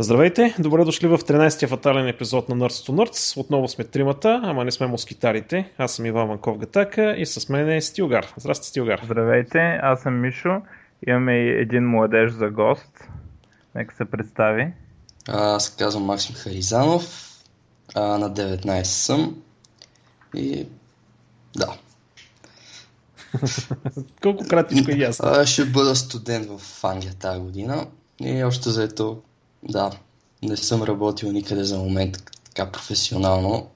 Здравейте, добре дошли в 13-я фатален епизод на Nerds to Nerds. Отново сме тримата, ама не сме москитарите. Аз съм Иван Ванков Гатака и с мен е Стилгар. Здрасти, Стилгар. Здравейте, аз съм Мишо. Имаме и един младеж за гост. Нека се представи. Аз се казвам Максим Харизанов. А, на 19 съм. И да. Колко кратичко и ясно. А, ще бъда студент в Англия тази година. И още заето да, не съм работил никъде за момент така професионално,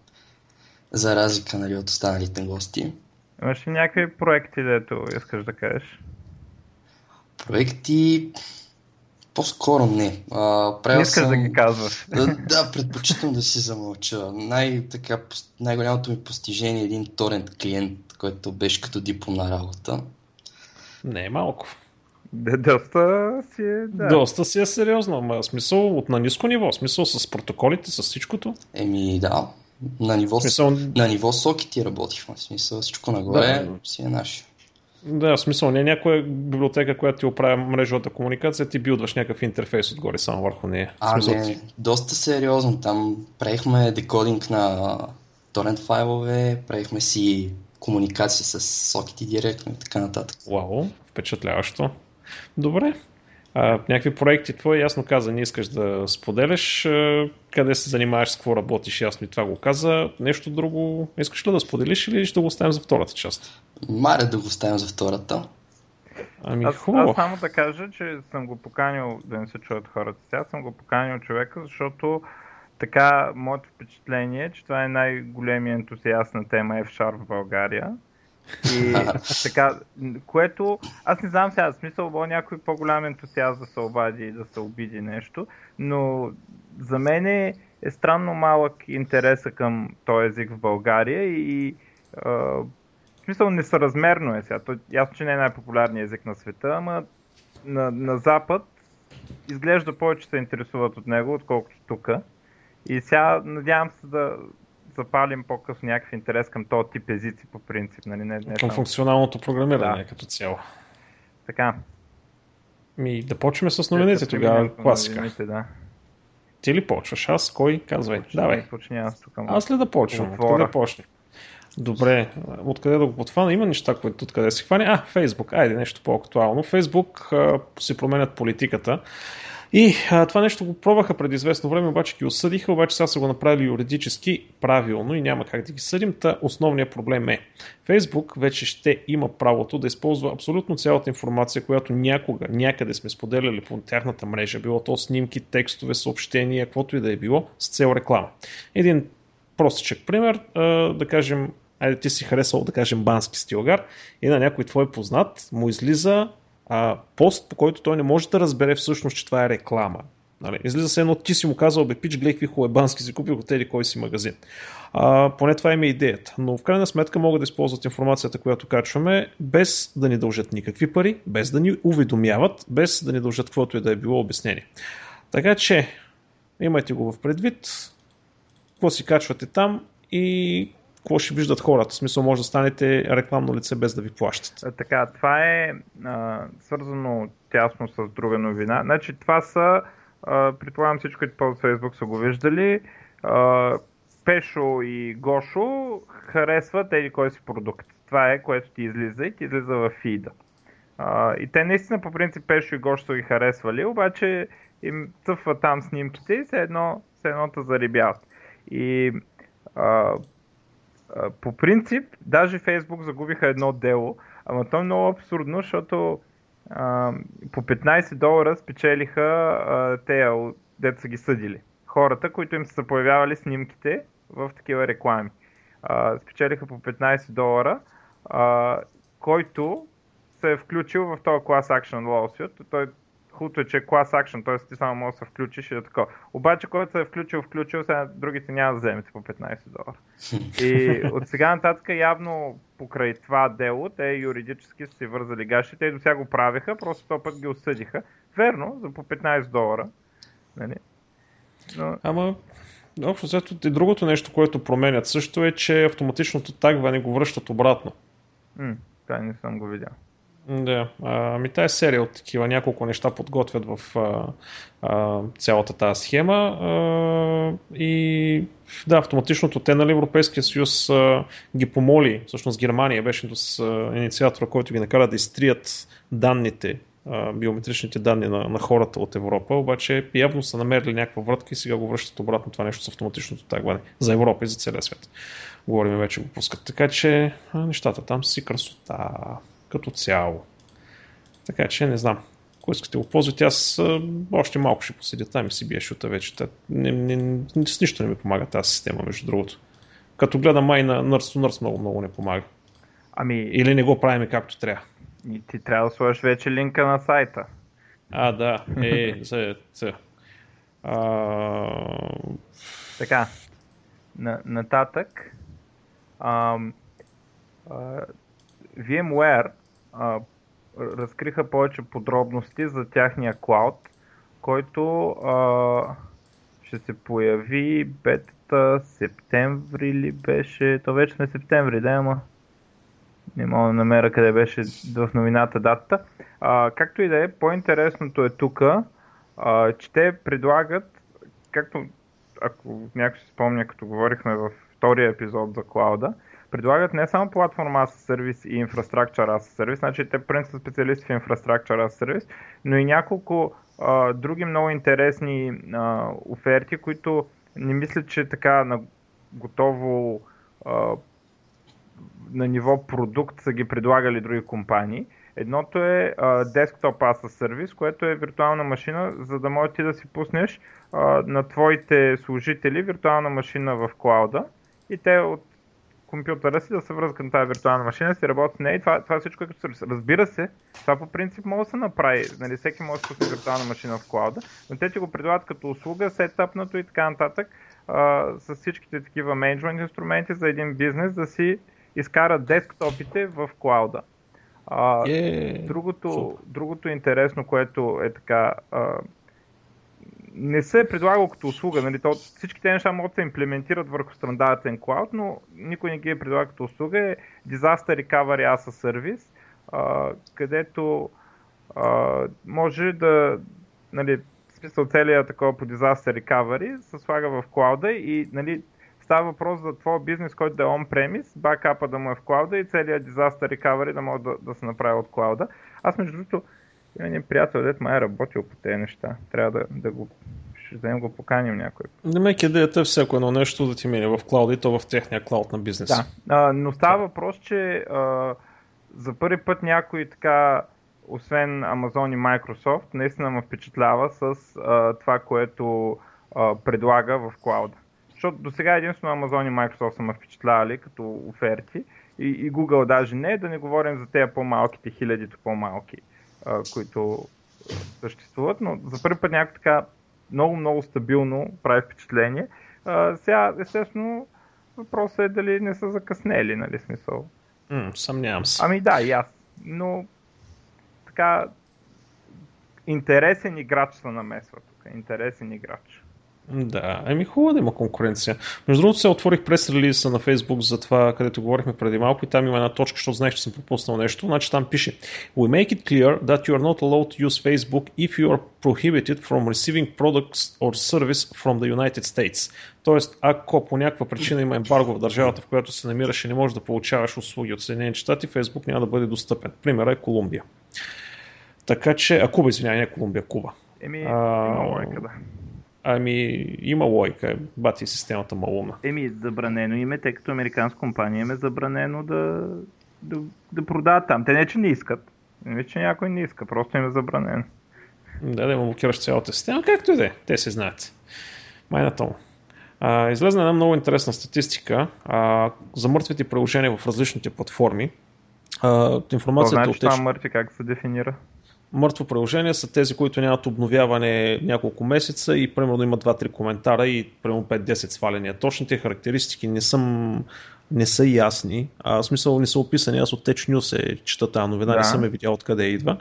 за разлика нали, от останалите гости. Имаш ли някакви проекти, дето искаш да кажеш? Проекти... По-скоро не. А, не искаш съм... да ги казваш. Да, да, предпочитам да си замълча. Най- така, най-голямото ми постижение е един торент клиент, който беше като дипломна работа. Не е малко. Доста си е, да. Доста си е сериозно, ама смисъл от на ниско ниво, смисъл с протоколите, с всичкото. Еми да, на ниво, смисъл... на ниво сокети работихме, смисъл всичко нагоре да. си е наше. Да, в смисъл не е някоя библиотека, която ти оправя мрежовата комуникация, ти билдваш някакъв интерфейс отгоре само върху нея. А, смисъл, не, доста сериозно. Там правихме декодинг на торрент файлове, правихме си комуникация с сокети директно и така нататък. Вау, впечатляващо. Добре. А, някакви проекти твои, ясно каза, не искаш да споделяш. Къде се занимаваш, с какво работиш, ясно и това го каза. Нещо друго искаш ли да споделиш или ще го оставим за втората част? Маре да го оставим за втората. Ами, аз, хубаво. аз само да кажа, че съм го поканил, да не се чуят хората сега, съм го поканил човека, защото така, моето впечатление е, че това е най-големият ентусиаст на тема F-Sharp в България. И така, което, аз не знам сега, смисъл, бъл някой по-голям ентусиаст да се обади и да се обиди нещо, но за мен е, е странно малък интереса към този език в България и а, в смисъл несъразмерно е сега. То, ясно, че не е най-популярният език на света, ама на, на Запад изглежда повече се интересуват от него, отколкото тук. И сега надявам се да, запалим по-късно някакъв интерес към този тип езици по принцип. Нали? Не, не към само... функционалното програмиране да. като цяло. Така. Ми, да почваме с новините тогава. Класика. Новините, да. Ти ли почваш? Аз? Кой? Казвай. Почни, Давай. Почни аз тук. Аз ли да почвам? Откъде почне? Добре, откъде да го подхвана? Има неща, които откъде се хване. А, Фейсбук. Айде, нещо по-актуално. Фейсбук си променят политиката и а, това нещо го пробваха преди известно време, обаче ги осъдиха, обаче сега са го направили юридически правилно и няма как да ги съдим. Та основният проблем е, Фейсбук вече ще има правото да използва абсолютно цялата информация, която някога, някъде сме споделяли по тяхната мрежа, било то снимки, текстове, съобщения, каквото и да е било, с цел реклама. Един простичък пример, а, да кажем, айде ти си харесал, да кажем, бански стилгар и на някой твой познат му излиза а, пост, по който той не може да разбере всъщност, че това е реклама. Нали? Излиза се едно, ти си му казал, бе, пич, гледай какви хуебански си купил от кой си магазин. А, поне това им е идеята. Но в крайна сметка могат да използват информацията, която качваме, без да ни дължат никакви пари, без да ни уведомяват, без да ни дължат каквото и да е било обяснение. Така че, имайте го в предвид, какво си качвате там и какво ще виждат хората? В смисъл може да станете рекламно лице без да ви плащат. Така, това е а, свързано тясно с друга новина. Значи това са, а, предполагам всички, ползват Facebook са го виждали, а, Пешо и Гошо харесват еди кой си продукт. Това е, което ти излиза и ти излиза в фида. А, и те наистина по принцип Пешо и Гошо са ги харесвали, обаче им цъфва там снимките и все едно, все едно зарибяват. И а, по принцип, даже Фейсбук загубиха едно дело, ама то е много абсурдно, защото а, по 15 долара спечелиха а, те, дето са ги съдили. Хората, които им са появявали снимките в такива реклами. А, спечелиха по 15 долара, а, който се е включил в този Class Action Lawsuit. Той хубавото е, че е class action, т.е. ти само можеш да се включиш и да такова. Обаче, който се е включил, включил, сега другите няма да вземете по 15 долара. И от сега нататък явно покрай това дело, те юридически са си вързали гаши, те до сега го правиха, просто този път ги осъдиха. Верно, за по 15 долара. Нали? Но... Ама, общо взето и другото нещо, което променят също е, че автоматичното тагване го връщат обратно. М, това не съм го видял. Да, ами тази серия от такива няколко неща подготвят в а, а, цялата тази схема а, и да, автоматичното те, нали, Европейския съюз а, ги помоли, всъщност Германия беше с а, инициатора, който ги накара да изтрият данните, а, биометричните данни на, на хората от Европа, обаче явно са намерили някаква вратка и сега го връщат обратно това нещо с автоматичното тагване за Европа и за целия свят. Говорим вече го пускат. Така че а, нещата там си красота като цяло. Така че не знам. Ако искате го ползвате, аз още малко ще поседя там и си бия шута вече. Не, не, не, с нищо не ми помага тази система, между другото. Като гледам май на Nurse to Nurse много, много не помага. Ами... Или не го правим както трябва. И ти трябва да сложиш вече линка на сайта. А, да. Е, за, за. А... Така. На, нататък. А, а, VMware а, разкриха повече подробности за тяхния клауд, който а, ще се появи бетата септември ли беше? То вече сме септември, да, ама не мога да намеря къде беше в новината датата. А, както и да е, по-интересното е тук, че те предлагат, както ако някой се спомня, като говорихме във втория епизод за клауда, предлагат не само платформа as сервис и инфраструктура as сервис, значи те принцип са специалисти в инфраструктура as сервис, но и няколко а, други много интересни а, оферти, които не мисля, че така на готово а, на ниво продукт са ги предлагали други компании. Едното е а, Desktop as a Service, което е виртуална машина, за да можеш ти да си пуснеш а, на твоите служители виртуална машина в клауда и те от компютъра си, да се връзка към тази виртуална машина, си работи с нея и това, това всичко е като сервис. Разбира се, това по принцип може да се направи. Нали, всеки може да пусне виртуална машина в клауда, но те ти го предлагат като услуга, сетъпнато и така нататък, а, с всичките такива менеджмент инструменти за един бизнес да си изкарат десктопите в клауда. А, yeah. другото, другото интересно, което е така а, не се е предлагал като услуга. Нали? То, всички тези неща могат да се имплементират върху стандартен клауд, но никой не ги е предлагал като услуга. Е Disaster Recovery as a Service, а, където а, може да, нали, смисъл целият такова по Disaster Recovery се слага в клауда и нали, става въпрос за твой бизнес, който да е on-premise, бакапа да му е в клауда и целият Disaster Recovery да може да, да се направи от клауда. Аз между другото има един приятел, дет май е работил по тези неща. Трябва да, да го ще да го поканим някой. Демек идеята е всяко едно нещо да ти мине в клауда и то в техния клауд на бизнес. Да, а, но става въпрос, че а, за първи път някой така, освен Amazon и Microsoft, наистина ме впечатлява с а, това, което а, предлага в клауда. Защото до сега единствено Amazon и Microsoft са ме впечатлявали като оферти и, и Google даже не, да не говорим за тези по-малките, хилядито по-малки а, които съществуват, но за първи път някак така много, много стабилно прави впечатление. А, сега, естествено, въпросът е дали не са закъснели, нали смисъл. Mm, съмнявам се. Ами да, и аз. Но така интересен играч се намесва тук. Интересен играч. Да, ами хубаво да има конкуренция. Между другото се отворих прес релиза на Facebook за това, където говорихме преди малко и там има една точка, защото знаех, че съм пропуснал нещо. Значи там пише We make it clear that you are not allowed to use Facebook if you are prohibited from receiving products or service from the United States. Тоест, ако по някаква причина има ембарго в държавата, в която се намираш и не можеш да получаваш услуги от Съединените щати, Facebook няма да бъде достъпен. Примера е Колумбия. Така че, а Куба, извинявай, не Колумбия, Куба. Еми, а, да. Ами, има лойка, бати системата малумна. Еми, забранено им е, тъй като американска компания им е забранено да, да, да продават там. Те не, че не искат. Не, че някой не иска, просто им е забранено. Да, да блокираш цялата система, както и да е. Те се знаят. Майната му. А, излезна една много интересна статистика а, за мъртвите приложения в различните платформи. А, информацията значи, това мъртви как се дефинира? Мъртво приложение са тези, които нямат обновяване няколко месеца и примерно имат 2-3 коментара и примерно 5-10 сваления. Точните характеристики не, съм, не са ясни, а в смисъл не са описани. Аз от Tech News е чета тази новина, да. не съм е видял откъде идва.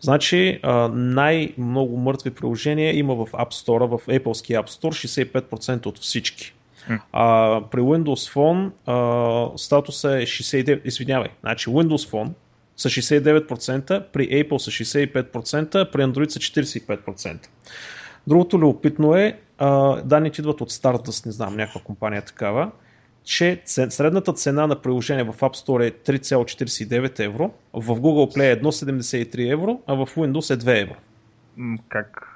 Значи най-много мъртви приложения има в App Store, в Apple App Store 65% от всички. А, при Windows Phone а, статуса е 69, извинявай, значи Windows Phone са 69%, при Apple са 65%, при Android са 45%. Другото любопитно е, данните идват от Stardust, не знам, някаква компания такава, че средната цена на приложение в App Store е 3,49 евро, в Google Play е 1,73 евро, а в Windows е 2 евро. Как?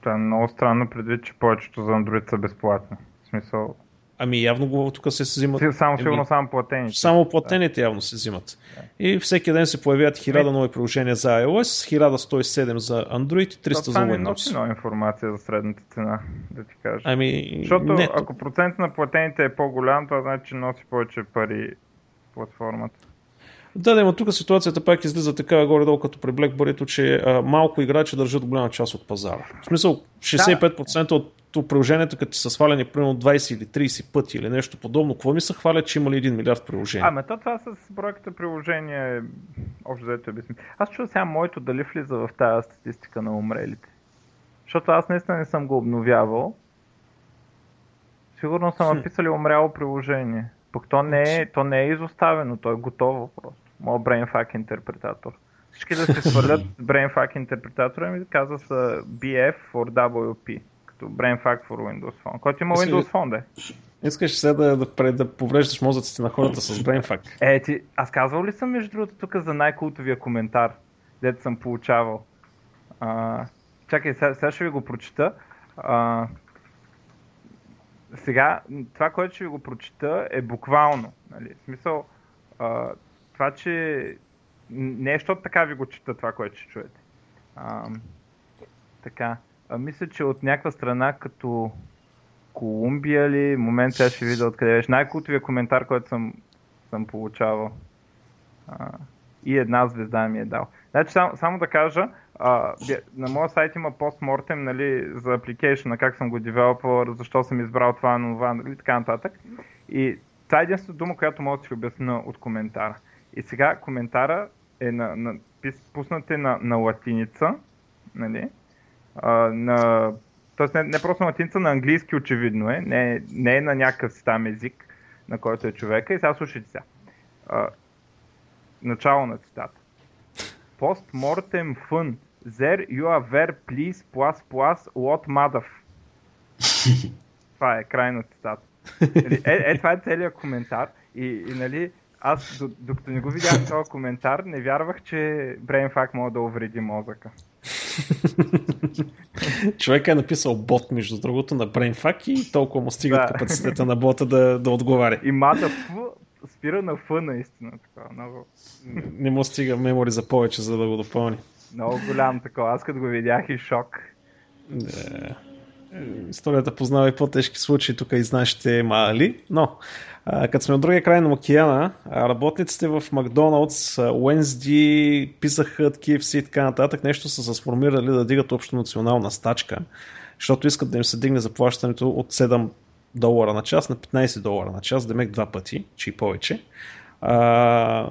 Това е много странно предвид, че повечето за Android са безплатни. В смисъл, Ами явно го тук се взимат. Само сигурно само платените. Само платените да. явно се взимат. Да. И всеки ден се появяват 1000 нови приложения за iOS, 1107 за Android и 300 за Windows. Това не носи нова информация за средната цена, да ти кажа. Ами, Защото не, ако процент на платените е по-голям, това значи, че носи повече пари платформата. Да, да, но тук ситуацията пак излиза така горе-долу като при BlackBerry, че а, малко играчи държат голяма част от пазара. В смисъл, 65% да. от приложението, като са свалени примерно 20 или 30 пъти или нещо подобно, какво ми се хвалят, че има ли 1 милиард приложения? Ами то това с бройката приложения е общо взето е безсмислено. Аз чувам сега моето дали влиза в тази статистика на умрелите. Защото аз наистина не съм го обновявал. Сигурно съм написали умряло приложение. Пък то не, е, то не е изоставено, то е готово просто. Моят BrainFuck интерпретатор. Всички да се свалят BrainFuck интерпретатора ми казва с BF for WP, като BrainFuck for Windows Phone, който има Windows Phone, да. Искаш сега да, да, да повреждаш мозъците на хората с BrainFuck. Е, ти, аз казвал ли съм между другото тук за най-култовия коментар, дето съм получавал? А, чакай, сега, сега ще ви го прочита. А, сега, това, което ще ви го прочита е буквално. Нали? В смисъл, а, това, че не е, защото така ви го чета това, което ще чуете. А, така, а, мисля, че от някаква страна като Колумбия ли, момент сега ще видя откъде беше. Най-култовия коментар, който съм, съм получавал. А, и една звезда ми е дал. Значи, само, само да кажа, а, на моя сайт има постмортем нали, за application, как съм го девелопвал, защо съм избрал това, това, нали, така нататък. И това е единствената дума, която мога да си обясня от коментара. И сега коментара е на, на, пуснат е на, на латиница, нали? А, на, тоест не, не просто на латиница, на английски очевидно е, не, не е на някакъв си там език, на който е човека. И сега слушайте сега. А, начало на цитата. Postmortem fun. There you are ver please plus plus lot madaf. това е край на цитата. Нали, е, е, това е целият коментар. И, и нали, аз, докато не го видях този коментар, не вярвах, че BrainFuck може да увреди мозъка. Човек е написал бот, между другото, на BrainFuck и толкова му стига да. капацитета на бота да, да отговаря. И мада Ф спира на Ф наистина. Така, много... Не му стига мемори за повече, за да го допълни. Много голям такова. Аз като го видях и шок. Да. Историята познава и по-тежки случаи тук и нашите мали, но като сме от другия край на океана, работниците в Макдоналдс, Уенсди, писаха KFC и така нататък, нещо са се сформирали да дигат общо национална стачка, защото искат да им се дигне заплащането от 7 долара на час на 15 долара на час, демек два пъти, че и повече. А,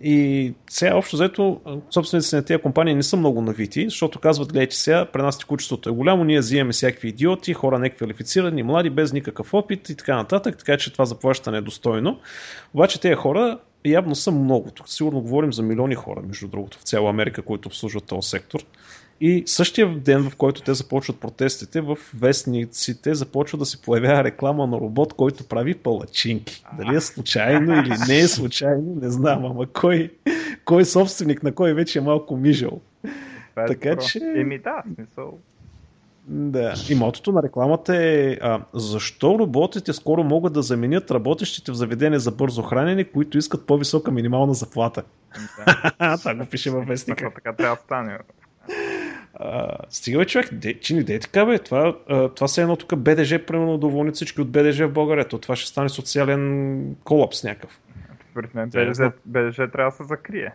и сега общо взето собствениците на тези компании не са много навити, защото казват, гледайте сега, при нас текучеството е голямо, ние взимаме всякакви идиоти, хора неквалифицирани, млади, без никакъв опит и така нататък, така че това заплащане е достойно. Обаче тези хора явно са много. Тук сигурно говорим за милиони хора, между другото, в цяла Америка, които обслужват този сектор. И същия ден, в който те започват протестите, в вестниците започва да се появява реклама на робот, който прави палачинки. Дали е случайно или не е случайно, не знам, ама кой, кой собственик на кой вече е малко мижал. Е така че... Еми да, смисъл. Да. И мотото на рекламата е а, защо роботите скоро могат да заменят работещите в заведение за бързо хранене, които искат по-висока минимална заплата. Да. Това го пише във вестника. Така трябва да стане. Стига бе човек, де, че не дей така бе, това, а, това се едно тук БДЖ, примерно доволни всички от БДЖ в България, то това ще стане социален колапс някакъв. Според мен БДЖ, БДЖ трябва да се закрие.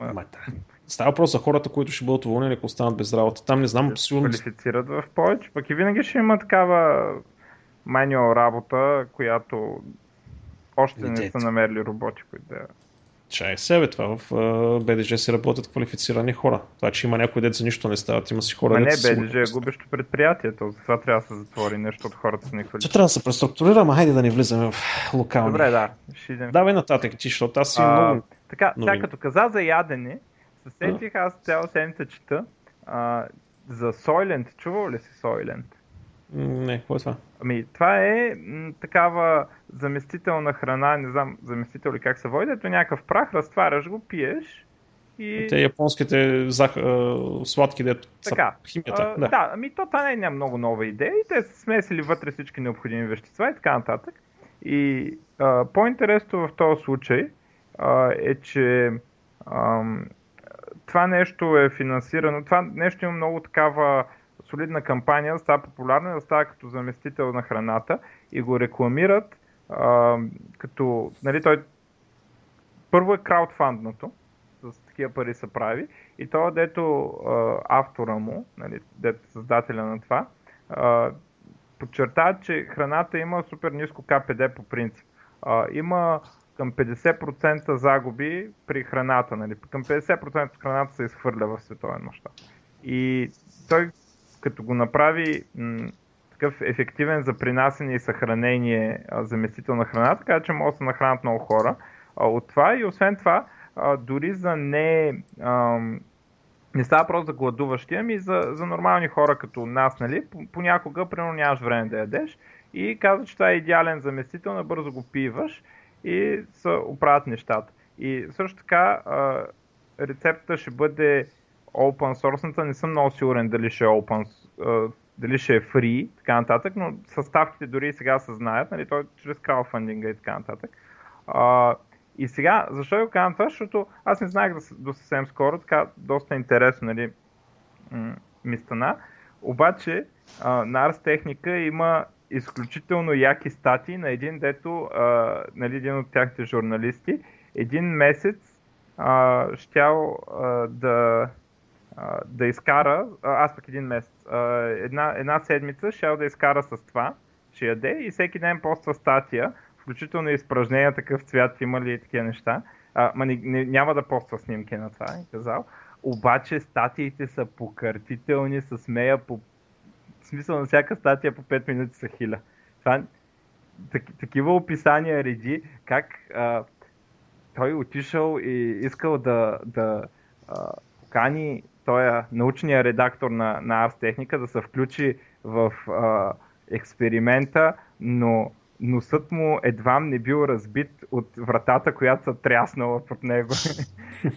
Ма, да. Става въпрос за хората, които ще бъдат уволнени, ако останат без работа. Там не знам, сигурно... Квалифицират в повече, пък и винаги ще има такава манюал работа, която още не, не са намерили роботи, които да Чай себе това. В BDG си работят квалифицирани хора. Това, че има някой дет за нищо не стават, има си хора. А не, BDG е губещо предприятието. За това трябва да се затвори нещо от хората са никакви. Че трябва да се преструктурира, ама хайде да не влизаме в локални. Добре, да. Ще идем. Давай нататък ти, защото аз си а, много... Така, тя като каза за ядене, се сетих аз цяла седмица чета а, за Soylent. Чувал ли си Soylent? Не, какво е това? Ами, това е м, такава заместителна храна, не знам заместител ли как се води, ето някакъв прах, разтваряш го, пиеш и... Те японските зах... сладки, така, са химията. А, да. да, ами то това не е много нова идея и те са смесили вътре всички необходими вещества и така нататък. И а, по-интересното в този случай а, е, че а, това нещо е финансирано, това нещо има много такава солидна кампания, да става популярна, да става като заместител на храната и го рекламират а, като, нали, той първо е краудфандното, с такива пари се прави и то, дето а, автора му, нали, дето създателя на това, а, подчертава, че храната има супер ниско КПД по принцип. А, има към 50% загуби при храната. Нали? Към 50% от храната се изхвърля в световен мащаб. И той като го направи м- такъв ефективен за принасене и съхранение а, заместител на храна, така че може да се нахранят много хора а, от това и освен това а, дори за не а, не става просто за гладуващи, ами за, за нормални хора като нас, нали? Понякога, примерно, нямаш време да ядеш и казва, че това е идеален заместител, набързо го пиваш и се оправят нещата. И също така а, рецептата ще бъде open source не съм много сигурен дали ще е open, дали ще е free, така нататък, но съставките дори и сега се знаят, нали, той чрез краудфандинга и така нататък. А, и сега, защо го казвам това? Защото аз не знаех до съвсем скоро, така доста интересно, нали, ми стана. Обаче а, на Ars има изключително яки статии на един, дето, а, нали, един от тяхните журналисти, един месец а, щял а, да да изкара, аз пък един месец, една, една седмица ще да изкара с това, ще яде и всеки ден поства статия, включително изпражнения, такъв цвят има ли и такива неща. А, ма не, не, няма да поства снимки на това, е казал. Обаче статиите са покъртителни, с смея по... В смисъл на всяка статия по 5 минути са хиля. Това, так, такива описания реди, как а, той отишъл и искал да, да а, покани той е научният редактор на, на Ars Technica да се включи в а, експеримента, но носът му едва не бил разбит от вратата, която са тряснала под него.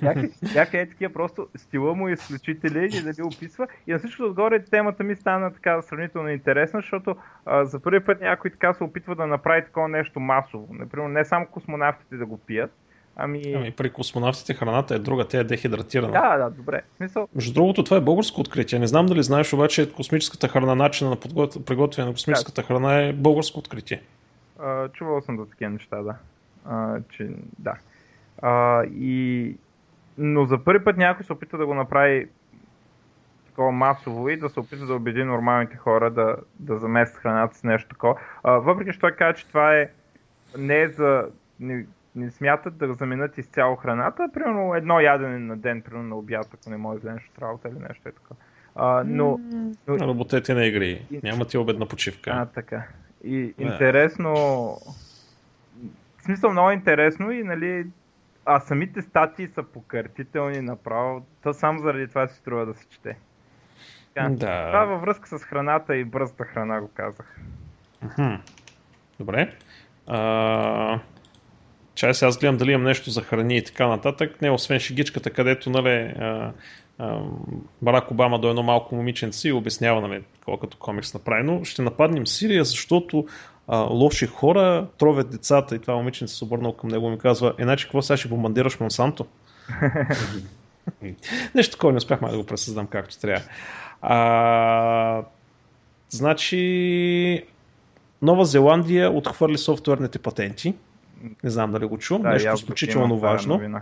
Бяха е такива просто стила му е изключителен и да ви описва. И на всичко отгоре темата ми стана така сравнително интересна, защото а, за първи път някой така се опитва да направи такова нещо масово. Например, не само космонавтите да го пият, Ами... ами при космонавтите храната е друга, тя е дехидратирана. Да, да, добре. Смисъл... Между другото, това е българско откритие. Не знам дали знаеш, обаче космическата храна, начина на приготвяне на космическата да. храна е българско откритие. А, чувал съм до такива неща, да. А, че, да. А, и... Но за първи път някой се опита да го направи такова масово и да се опита да убеди нормалните хора да, да заместят храната с нещо такова. А, въпреки, че той каза, че това е не е за не смятат да заменят изцяло храната, примерно едно ядене на ден, примерно на обяд, ако не може да вземеш от работа или нещо е така. А, но, но... Работете на игри. Няма ти обедна почивка. А, така. И интересно... В смисъл много интересно и нали... А самите статии са покъртителни направо. То само заради това си струва да се чете. Така. Да. Това във връзка с храната и бързата храна го казах. Добре. А, Чай сега аз гледам дали имам нещо за храни и така нататък. Не, освен шигичката, където нали, а, а, Барак Обама до едно малко момиченце и обяснява нали, такова като комикс направено. Ще нападнем Сирия, защото а, лоши хора тровят децата и това момиченце се обърнал към него и ми казва, иначе какво сега ще бомбандираш Монсанто? Нещо такова не успяхме да го пресъздам както трябва. А, значи, Нова Зеландия отхвърли софтуерните патенти. Не знам дали го чувам. Да, Нещо изключително важно.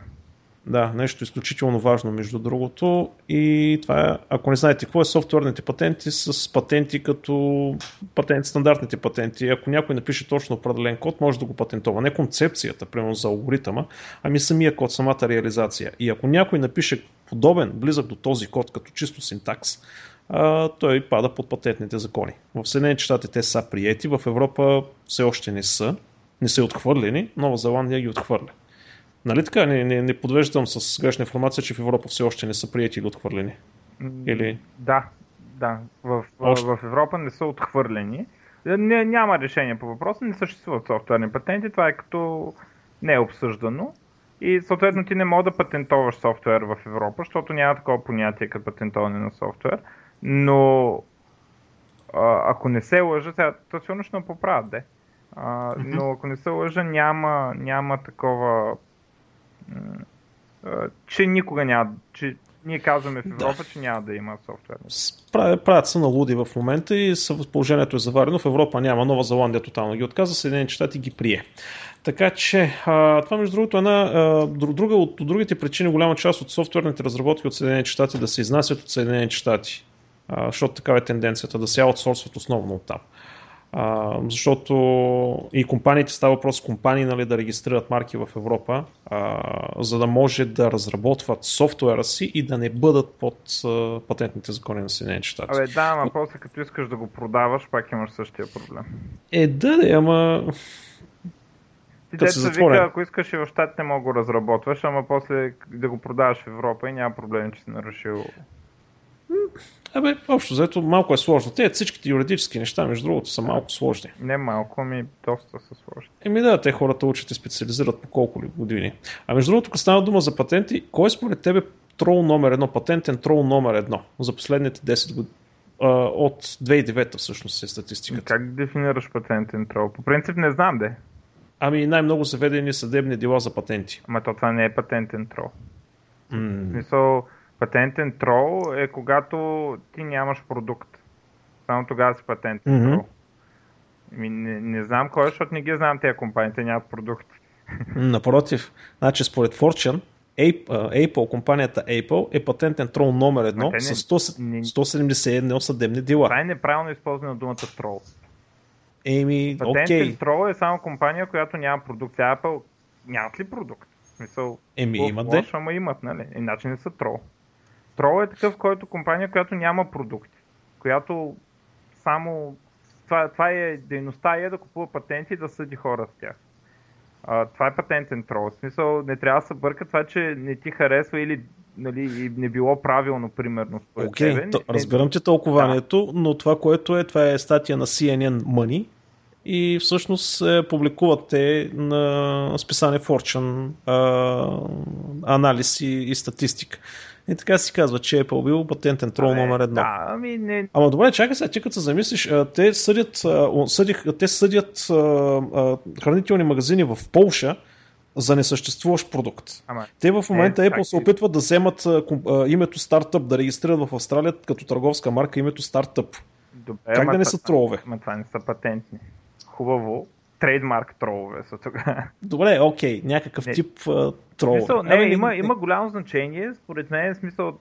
Да, нещо изключително важно, между другото. И това е, ако не знаете какво е софтуерните патенти, с патенти като патент, стандартните патенти. Ако някой напише точно определен код, може да го патентова. Не концепцията, примерно за алгоритъма, ами самия код, самата реализация. И ако някой напише подобен, близък до този код, като чисто синтакс, а, той пада под патентните закони. В Съединените щати те са приети, в Европа все още не са, не са отхвърлени, Нова Зеландия ги отхвърля. Нали така? Не, не, не подвеждам с грешна информация, че в Европа все още не са приети или отхвърлени. Или... Да, да. В, още... в Европа не са отхвърлени. Не, няма решение по въпроса, не съществуват софтуерни патенти, това е като не е обсъждано. И съответно ти не мога да патентоваш софтуер в Европа, защото няма такова понятие като патентоване на софтуер. Но а, ако не се лъжа, сега то сигурно ще поправят, де. А, но ако не се лъжа, няма, няма такова че никога няма, че ние казваме в Европа, да. че няма да има софтуер. Правят, правят са налуди в момента и положението е заварено. В Европа няма. Нова Зеландия тотално ги отказа, Съединените щати ги прие. Така че а, това между другото е една а, друга от, от другите причини, голяма част от софтуерните разработки от Съединените щати да се изнасят от Съединените щати. А, защото такава е тенденцията да се аутсорсват основно от там. А, защото и компаниите става въпрос компании нали, да регистрират марки в Европа, а, за да може да разработват софтуера си и да не бъдат под а, патентните закони на Съединените щати. Абе да, ама после като искаш да го продаваш, пак имаш същия проблем. Е, да, да, ама... Ти деца вика, ако искаш и в щатите мога го разработваш, ама после да го продаваш в Европа и няма проблем, че си нарушил Абе, общо заето малко е сложно. Те всичките юридически неща, между другото, са малко сложни. Не малко, ми доста са сложни. Еми да, те хората учат и специализират по колко ли години. А между другото, като става дума за патенти, кой е според тебе трол номер едно, патентен трол номер едно за последните 10 години? от 2009 всъщност е статистиката. Как дефинираш патентен трол? По принцип не знам де. Ами най-много заведени съдебни дела за патенти. Ама то това не е патентен трол. Mm. В смисъл, Патентен трол е когато ти нямаш продукт. Само тогава си патентен mm-hmm. трол. Ми, не, не знам кой, защото не ги знам тези компании, те нямат продукт. Напротив, значи според Fortune, Apple, компанията Apple е патентен трол номер едно не, с 100, не, 171 съдебни дела. Това е неправилно използване на думата трол. Еми, Патентен okay. трол е само компания, която няма продукт. Apple нямат ли продукт? Смисъл, Еми, имат да. Ама имат, нали? Иначе не са трол. Трол е такъв, който компания, която няма продукт, която само това, това е дейността е да купува патенти и да съди хора с тях. А, това е патентен трол. В смисъл не трябва да се бърка това, че не ти харесва или нали, не било правилно, примерно, според okay, тебе. То, разбирам ти тълкованието, да. но това, което е, това е статия на CNN Money и всъщност е, публикуват те на списание Fortune а, анализ и, и статистика. И така си казва, че Apple бил патентен трол номер едно. Да, ами не... Ама добре, чакай сега, ти като се замислиш, те съдят, съдих, те съдят хранителни магазини в Полша за несъществуващ продукт. Ама, те в момента е, Apple се опитват да вземат името стартъп, да регистрират в Австралия като търговска марка името стартъп. Добре, как да не са тролове? Ама това не са патентни. Хубаво, трейдмарк тролове са тогава. Добре, окей, някакъв не. тип uh, трол. Смисъл, не, ами, има, не... има голямо значение. Според мен, смисъл,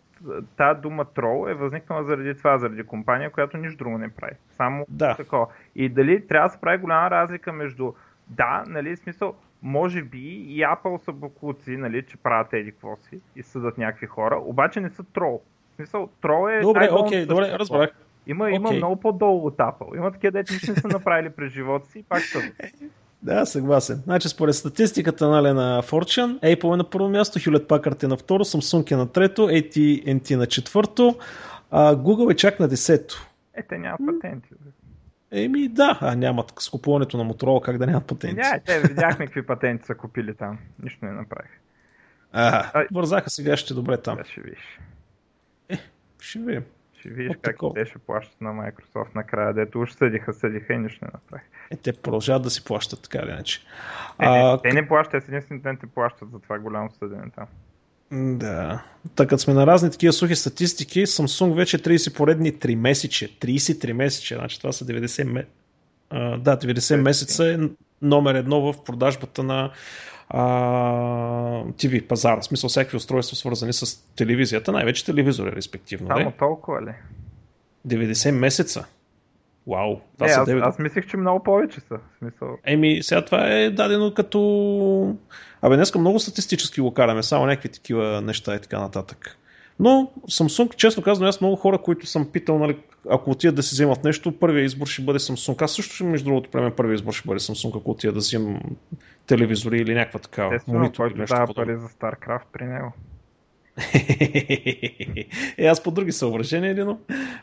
тази дума трол е възникнала заради това, заради компания, която нищо друго не прави. Само да. такова. И дали трябва да се прави голяма разлика между да, нали, смисъл, може би и Apple са буклуци, нали, че правят еди какво си и съдат някакви хора, обаче не са трол. В смисъл, трол е... Добре, окей, добре, разбрах. Има, okay. има много по-долу от Apple. Има такива, дете нищо не са направили през живота си и пак са. Да, съгласен. Значи, според статистиката нали, на Fortune, Apple е на първо място, Hewlett Packard е на второ, Samsung е на трето, AT&T на четвърто, а Google е чак на десето. Е, те нямат патенти. Еми да, а нямат с купуването на Motorola, как да нямат патенти. Не, те видяхме какви патенти са купили там. Нищо не направих. А, вързаха сега ще добре там. Да, ще виж. Е, ще видим. Ще видиш От как такова. те ще плащат на Microsoft накрая, дето уж съдиха, съдиха и нищо не направих. Е, те продължават да си плащат така или иначе. Е, а, не, те не плащат, единствените те плащат за това голямо съдене там. Да. Така сме на разни такива сухи статистики, Samsung вече 30 поредни 3 месече. 33 месече, значи това са 90 ме... а, да, 90 месеца е номер едно в продажбата на а, TV пазара. В смисъл всякакви устройства свързани с телевизията, най-вече телевизори, респективно. Само толкова ли? 90 месеца. Вау. Това не, са 9... аз, аз мислех, че много повече са. Смисъл... Еми, сега това е дадено като... Абе, днеска много статистически го караме, само някакви такива неща и така нататък. Но Samsung, честно казвам, аз много хора, които съм питал, нали, ако отидат да си вземат нещо, първият избор ще бъде Samsung. Аз също, между другото, време първият избор ще бъде Samsung, ако отида да вземам телевизори или някаква такава. Естествено, който дава пари за StarCraft при него. е, аз по други съображения, или, но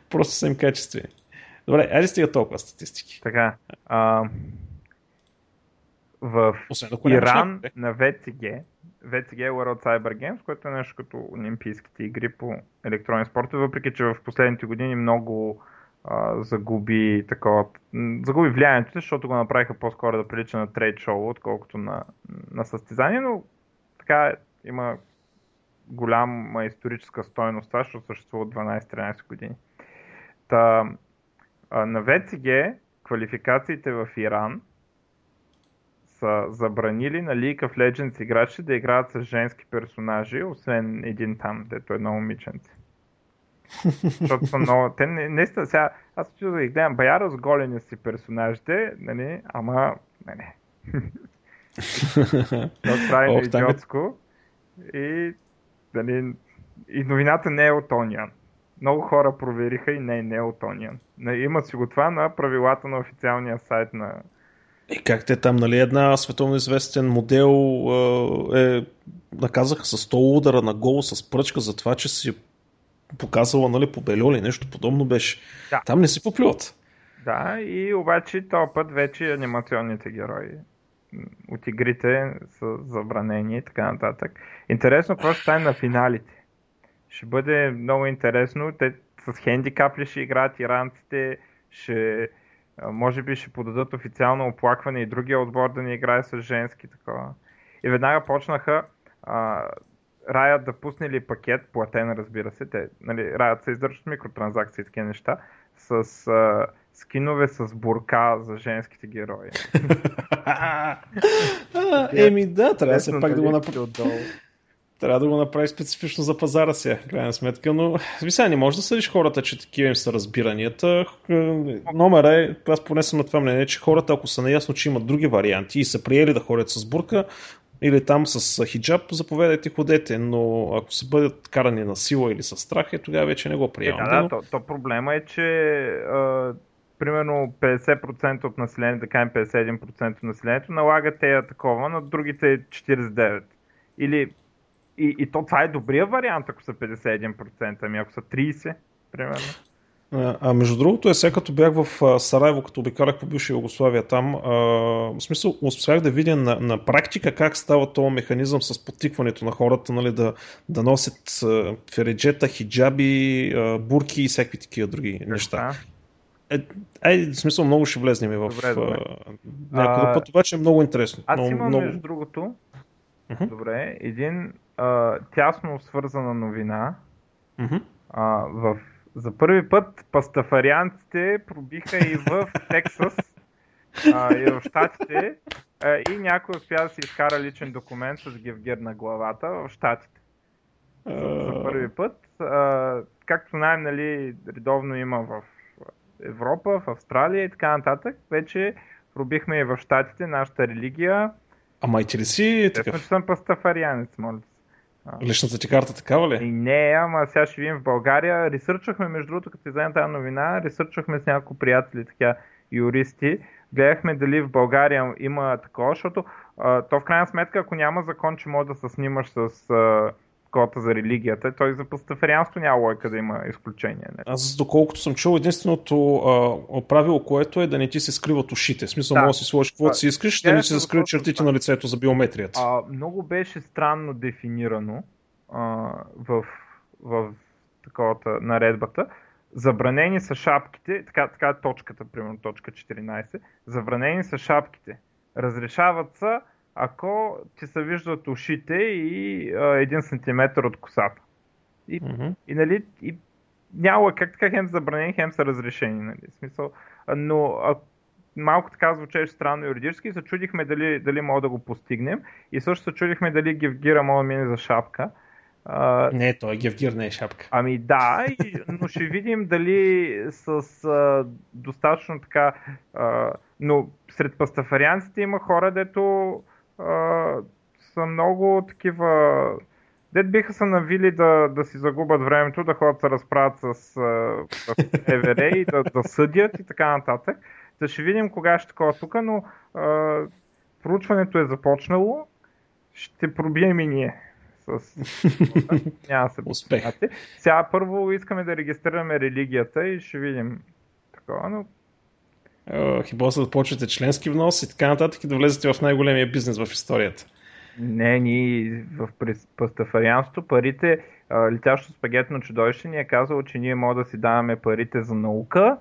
просто са им качествени. Добре, айде стига толкова статистики. Така. А, в Освен, Иран на VCG, VCG е World Cyber Games, което е нещо като Олимпийските игри по електронни спорта, въпреки че в последните години много а, загуби такова, загуби влиянието, защото го направиха по-скоро да прилича на трейд шоу, отколкото на, на състезание, но така има голяма историческа стойност, ще съществува от 12-13 години. Та, а, на VCG квалификациите в Иран са забранили на League of Legends играчи да играят с женски персонажи, освен един там, дето е едно момиченце. Защото са много... Те не, не са, сега, аз чу да ги гледам, бая разголени си персонажите, нали, ама... Не, не. Това прави идиотско. И, нали, и новината не е от Onion. Много хора провериха и не, не е от Onion. Има си го това на правилата на официалния сайт на, и как те там, нали, една световно известен модел е, наказаха с 100 удара на гол с пръчка за това, че си показала, нали, по бельоли, нещо подобно беше. Да. Там не си поплюват. Да, и обаче този път вече анимационните герои от игрите са забранени и така нататък. Интересно какво ще стане на финалите. Ще бъде много интересно. Те с хендикап ли ще играят иранците, ще може би ще подадат официално оплакване и другия отбор да не играе с женски такова. И веднага почнаха а, Раят да пусне ли пакет, платен разбира се, те, нали, Раят се издържат микротранзакции и такива неща, с а, скинове с бурка за женските герои. Еми да, трябва се пак да го направи. Трябва да го направи специфично за пазара си, крайна сметка, но сега не може да съдиш хората, че такива им са разбиранията. Номера е, аз поне съм на това мнение, че хората, ако са наясно, че имат други варианти и са приели да ходят с бурка, или там с хиджаб, заповядайте, ходете, но ако се бъдат карани на сила или с страх, е тогава вече не го приемам. Е, да, да, то, то проблема е, че а, примерно 50% от населението, да кажем 51% от населението, налага тея такова, на другите 49%. Или и, и то това е добрия вариант, ако са 51%, ами ако са 30%, примерно. А, а между другото е сега като бях в Сараево, като обикарах по бивша Югославия там, а, в смисъл успях да видя на, на практика как става този механизъм с подтикването на хората, нали, да, да носят фереджета, хиджаби, а, бурки и всякакви такива други как неща. Е, е, в смисъл много ще влезнем в добре, добре. някой път, обаче е много интересно. Аз много, имам много... между другото, uh-huh. добре, един а, тясно свързана новина. Mm-hmm. А, в, за първи път пастафарианците пробиха и в Тексас, а, и в Штатите, а, и някой успя да си изкара личен документ с гевгер на главата в Штатите. За, за първи път. А, както знаем, нали, редовно има в Европа, в Австралия и така нататък. Вече пробихме и в Штатите нашата религия. Ама и ли си такъв? съм пастафарианец, моля Личната ти карта такава ли? И не, ама сега ще видим в България. Ресърчахме, между другото, като издаем тази новина, ресърчахме с няколко приятели, така юристи. Гледахме дали в България има такова, защото а, то в крайна сметка, ако няма закон, че може да се снимаш с а, кота за религията, той за пастафарианство няма лойка да има изключение. Не? Аз доколкото съм чул, единственото а, правило, което е да не ти се скриват ушите. В смисъл, да. може да си сложиш каквото си искаш, да не ти се скриват чертите на лицето за биометрията. А, много беше странно дефинирано а, в, в таковата наредбата. Забранени са шапките, така, така е точката, примерно точка 14, забранени са шапките. Разрешават са ако ти се виждат ушите и а, един сантиметр от косата. И, mm-hmm. и, нали, и няма как така хем забранени, хем са разрешени. Нали, смисъл. Но а, малко така звучеше странно юридически и се чудихме дали, дали мога да го постигнем и също се чудихме дали Гевгира мога да мине за шапка. А, не, той Гевгир не е шапка. Ами да, и, но ще видим дали с а, достатъчно така. А, но сред пастафарианците има хора, дето а, са много такива. Дет биха се навили да, да си загубят времето, да ходят се разправят с, с ЕВР и да, да съдят и така нататък. Да ще видим кога ще такова тук, но а, проучването е започнало. Ще пробием и ние. С... Няма се Успех. Сега първо искаме да регистрираме религията и ще видим такова, но Хибоса да почвате членски внос и така нататък и да влезете в най-големия бизнес в историята. Не, ние в пастафарианството парите, летящо спагетно чудовище ни е казало, че ние можем да си даваме парите за наука,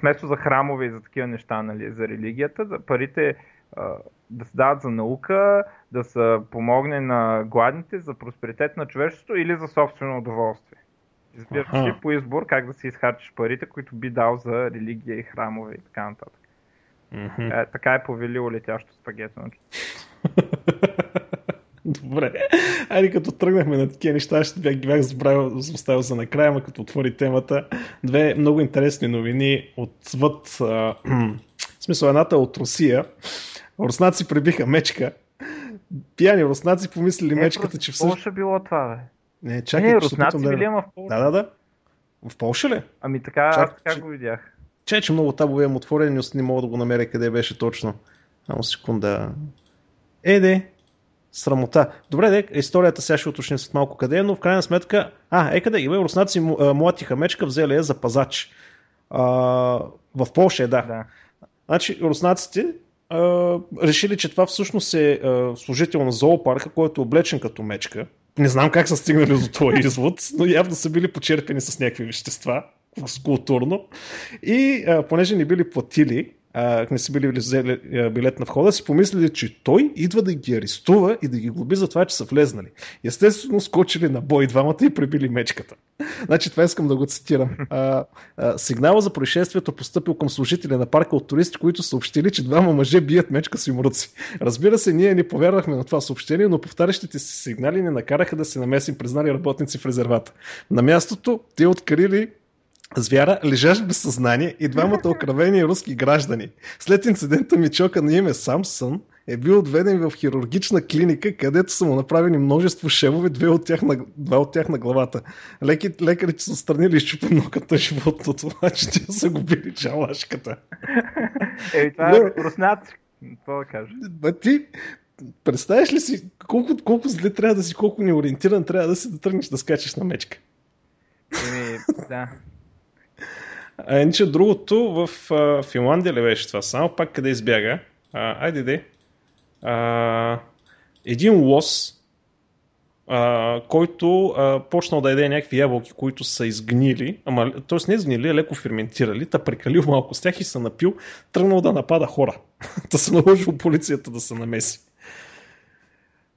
вместо за храмове и за такива неща, нали, за религията, да парите да се дават за наука, да се помогне на гладните, за просперитет на човечеството или за собствено удоволствие. Избираш си по избор как да си изхарчиш парите, които би дал за религия и храмове и така нататък. Mm-hmm. Е, така е повелило летящо спагето. Добре. Айде като тръгнахме на такива неща, ще бях, бях забравил, оставил за накрая, ма като отвори темата. Две много интересни новини отвъд. А, в смисъл, едната от Русия. Руснаци прибиха мечка. Пияни руснаци помислили мечката, че всъщност... Какво било това, бе? Не, чакай. Не, руснаци да... били в Польша. Да, да, да. В Польша ли? Ами така, Чак, аз така че... го видях. Че, че много табове имам отворени, но не мога да го намеря къде беше точно. Само секунда. Е, де. Срамота. Добре, де, историята сега ще уточним след малко къде е, но в крайна сметка... А, е къде? Има руснаци млатиха мечка, взели я за пазач. А, в Польша е, да. да. Значи, руснаците а, решили, че това всъщност е а, служител на зоопарка, който е облечен като мечка. Не знам как са стигнали до този извод, но явно са били почерпени с някакви вещества, културно. И а, понеже не били платили, а, не си били взели билет на входа, си помислили, че той идва да ги арестува и да ги глоби за това, че са влезнали. Естествено, скочили на бой двамата и пребили мечката. Значи това искам да го цитирам. А, а, сигнала за происшествието поступил към служители на парка от туристи, които съобщили, че двама мъже бият мечка с юмруци. Разбира се, ние не повярвахме на това съобщение, но повтарящите си сигнали ни накараха да се намесим признали работници в резервата. На мястото те открили звяра, лежащ без съзнание и двамата окравени руски граждани. След инцидента Мичока на име Самсън е бил отведен в хирургична клиника, където са му направени множество шевове, две от тях на, два от тях на главата. Леки, лекарите са странили изчупен ноката животното, това, че те са го били чалашката. Ей, това е руснаци. Какво да кажа? Ба ти, представяш ли си колко, колко зле трябва да си, колко неориентиран трябва да си да тръгнеш да скачаш на мечка? Еми, да. А иначе другото в а, Финландия ли беше това? Само пак къде избяга? А, айде де. А, един лос, а, който а, почнал да яде някакви ябълки, които са изгнили, ама, т.е. не изгнили, а леко ферментирали, та прекалил малко с тях и са напил, тръгнал да напада хора. да се наложил полицията да се намеси.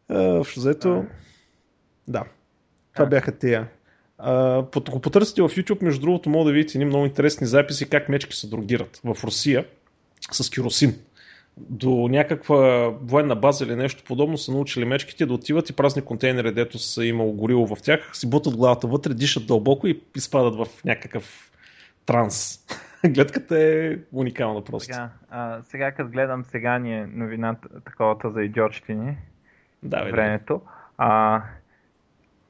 В взето... Да. Това бяха тия. Ако го потърсите в YouTube, между другото, мога да видите едни много интересни записи как мечки се другират в Русия с керосин. До някаква военна база или нещо подобно са научили мечките да отиват и празни контейнери, дето са имало горило в тях, си бутат главата вътре, дишат дълбоко и изпадат в някакъв транс. Гледката е уникална просто. Сега, а, сега като гледам сега ни е новината таковата за идиотщини да, времето. А,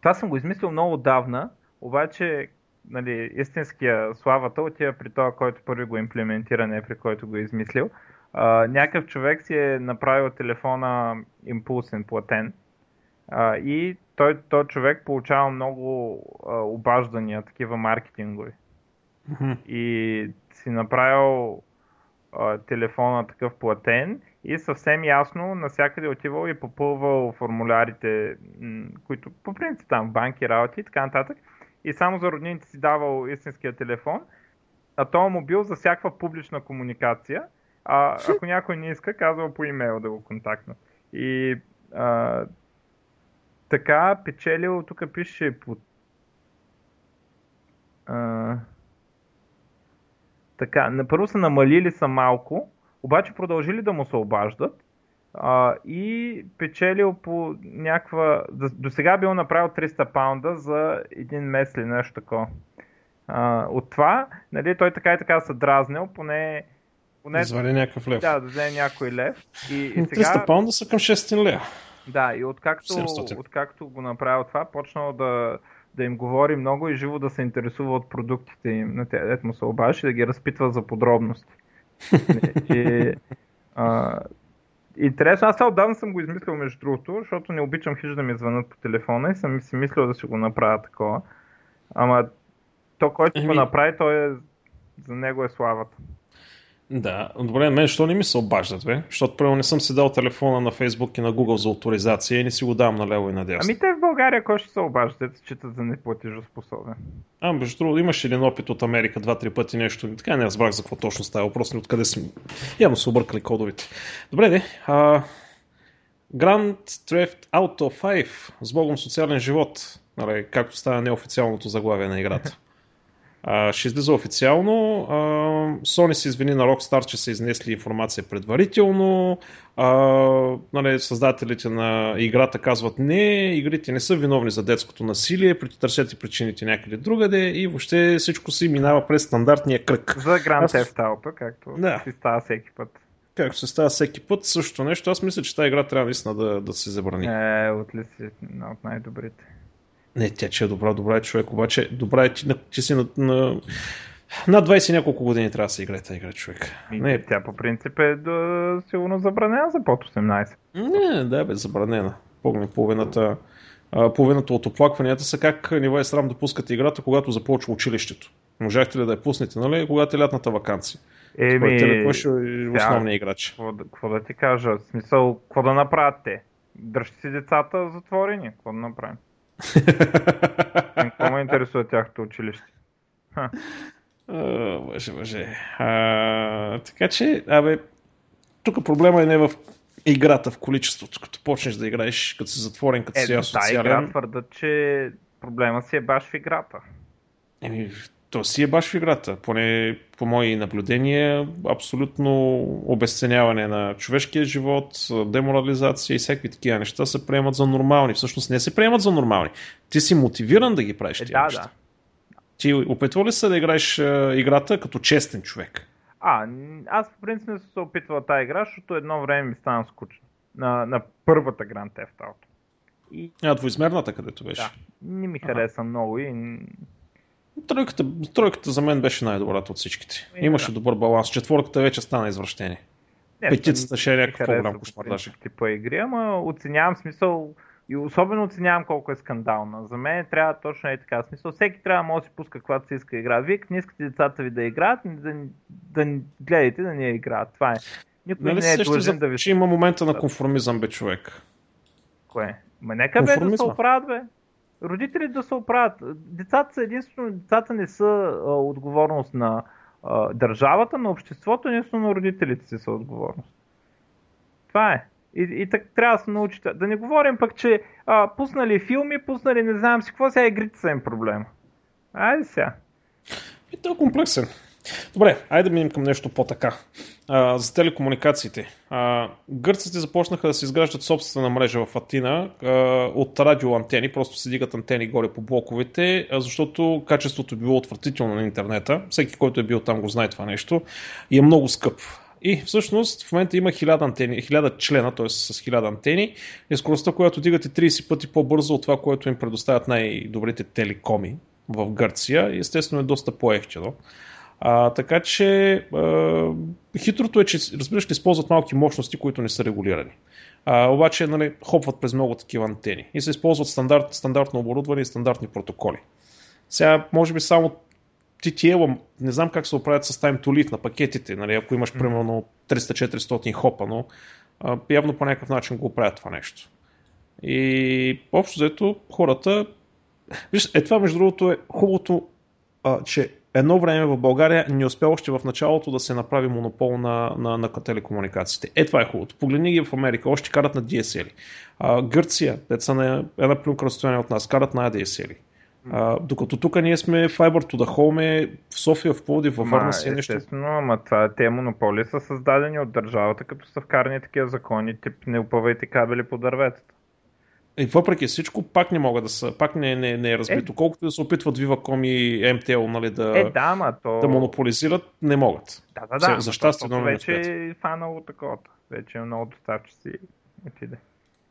това съм го измислил много отдавна обаче, нали, истинския славата отива при това, който първи го имплементира, не при който го е измислил. А, някакъв човек си е направил телефона импулсен, платен. А, и той, той човек получава много а, обаждания, такива маркетингови. Mm-hmm. И си направил а, телефона такъв платен и съвсем ясно навсякъде отивал и попълвал формулярите, които по принцип там банки, работи и така нататък и само за роднините си давал истинския телефон, а този мобил за всякаква публична комуникация, а ако някой не иска, казва по имейл да го контактна. И а, така печелил, тук пише по... А, така, първо са намалили са малко, обаче продължили да му се обаждат а, и печелил по някаква... До сега бил направил 300 паунда за един месец или нещо такова. А, от това, нали, той така и така се дразнил, поне... поне Извади някакъв лев. Да, да взе някой лев. И, и сега... 300 паунда са към 600 лева. Да, и откакто, откакто го направил това, почнал да, да им говори много и живо да се интересува от продуктите им, на те, му се обаш и да ги разпитва за подробности. и, а, Интересно, аз отдавна съм го измислил между другото, защото не обичам хиж да ми звънат по телефона и съм си мислил да си го направя такова. Ама то, който го направи, той е, за него е славата. Да, добре, мен що не ми се обаждат, бе? Защото първо не съм си дал телефона на Facebook и на Google за авторизация и не си го давам налево и надясно. Ами те в България кой ще се обаждат, те считат за неплатежоспособен. А, между другото, имаш един опит от Америка два-три пъти нещо. Така не разбрах за какво точно става въпрос, не откъде си. Явно са объркали кодовете. Добре, де. А... Grand Theft Auto 5 с Богом социален живот, нали, както става неофициалното заглавие на играта. А, ще излиза официално. А, Sony се извини на Rockstar, че са изнесли информация предварително. А, нали, създателите на играта казват не, игрите не са виновни за детското насилие, търсете причините някъде другаде и въобще всичко си минава през стандартния кръг. За Grand Theft Auto, както да. си става всеки път. Както се става всеки път, също нещо. Аз мисля, че тази игра трябва наистина да, да се забрани. Е, от ли си от най-добрите. Не, тя че е добра, добра е човек, обаче добра е, че, че си на, на, над 20 няколко години трябва да се играе тази игра, човек. И не, тя по принцип е да, сигурно забранена за под 18. Не, да, бе, забранена. Погледни половината, половината от оплакванията са как не ви е срам да пускате играта, когато започва училището. Можахте ли да я пуснете, нали, когато е лятната вакансия? Еми, кой ще е основния играч? Какво, да ти кажа? В смисъл, какво да направят те? Дръжте си децата затворени. Какво да направим? Какво ме интересува тяхното училище? Боже, боже. така че, абе, тук проблема е не в играта, в количеството. Като почнеш да играеш, като си затворен, като е, си асоциален. Да, игра твърдат, че проблема си е баш в играта. Еми, то си е баш в играта. Поне по мои наблюдения, абсолютно обесценяване на човешкия живот, деморализация и всякакви такива неща се приемат за нормални. Всъщност не се приемат за нормални. Ти си мотивиран да ги правиш. Е, да, неща. да. Ти опитва ли се да играеш играта като честен човек? А, аз по принцип не съм се опитвал тази игра, защото едно време ми стана скучно. На, на първата Grand Theft Auto. И... А, двоизмерната където беше? Да, не ми хареса ага. много и Тройката, тройката за мен беше най-добрата от всичките. И, Имаше да. добър баланс. Четворката вече стана извращение. Петицата ще е някакъв по-голям кошмар даже. Типа игри, ама оценявам смисъл и особено оценявам колко е скандална. За мен трябва точно е така. Смисъл, всеки трябва да може да си пуска каквато си иска игра. Вие не искате децата ви да играят, да, да гледайте да не играят. Това е. Никой нали не е длъжен да ви... Че има момента на конформизъм, бе, човек. Кое? Ма нека бе да се оправят, бе родителите да се оправят. Децата са единствено, децата не са а, отговорност на а, държавата, на обществото, единствено на родителите си са отговорност. Това е. И, и так трябва да се научите. Да не говорим пък, че а, пуснали филми, пуснали не знам си какво, сега игрите са им проблема. Айде сега. И то е комплексен. Добре, айде да минем към нещо по-така. А, за телекомуникациите. А, гърците започнаха да се изграждат собствена мрежа в Атина а, от радиоантени, просто се дигат антени горе по блоковете, а, защото качеството е било отвратително на интернета. Всеки, който е бил там, го знае това нещо. И е много скъп. И всъщност в момента има 1000, антени, 1000 члена, т.е. с 1000 антени и скоростта, която дигате 30 пъти по-бързо от това, което им предоставят най-добрите телекоми в Гърция. И естествено е доста по-ефтино. А, така че а, хитрото е, че разбираш използват малки мощности, които не са регулирани. А, обаче нали, хопват през много такива антени и се използват стандарт, стандартно оборудване и стандартни протоколи. Сега, може би само TTL, не знам как се оправят с time to lead на пакетите, нали, ако имаш примерно 300-400 хопа, но а, явно по някакъв начин го оправят това нещо. И общо взето хората... Виж, е това между другото е хубавото, а, че едно време в България не успя още в началото да се направи монопол на, на, на телекомуникациите. Е, това е хубавото. Погледни ги в Америка, още карат на DSL. А, Гърция, деца на една плюнка разстояние от нас, карат на ADSL. А, докато тук ние сме Fiber to the Home в София, в Плоди, във Варна си е нещо. Естествено, ама това, те монополи са създадени от държавата, като са вкарани такива закони, тип не опъвайте кабели по дърветата. И въпреки всичко, пак не могат да са, пак не, не, не е разбито. Е, Колкото да се опитват Viva.com и MTL нали, да, е, да, ма, то... да монополизират, не могат. Да, да, да. За щастие, но вече е фанало такова. Вече е много доставчици отиде.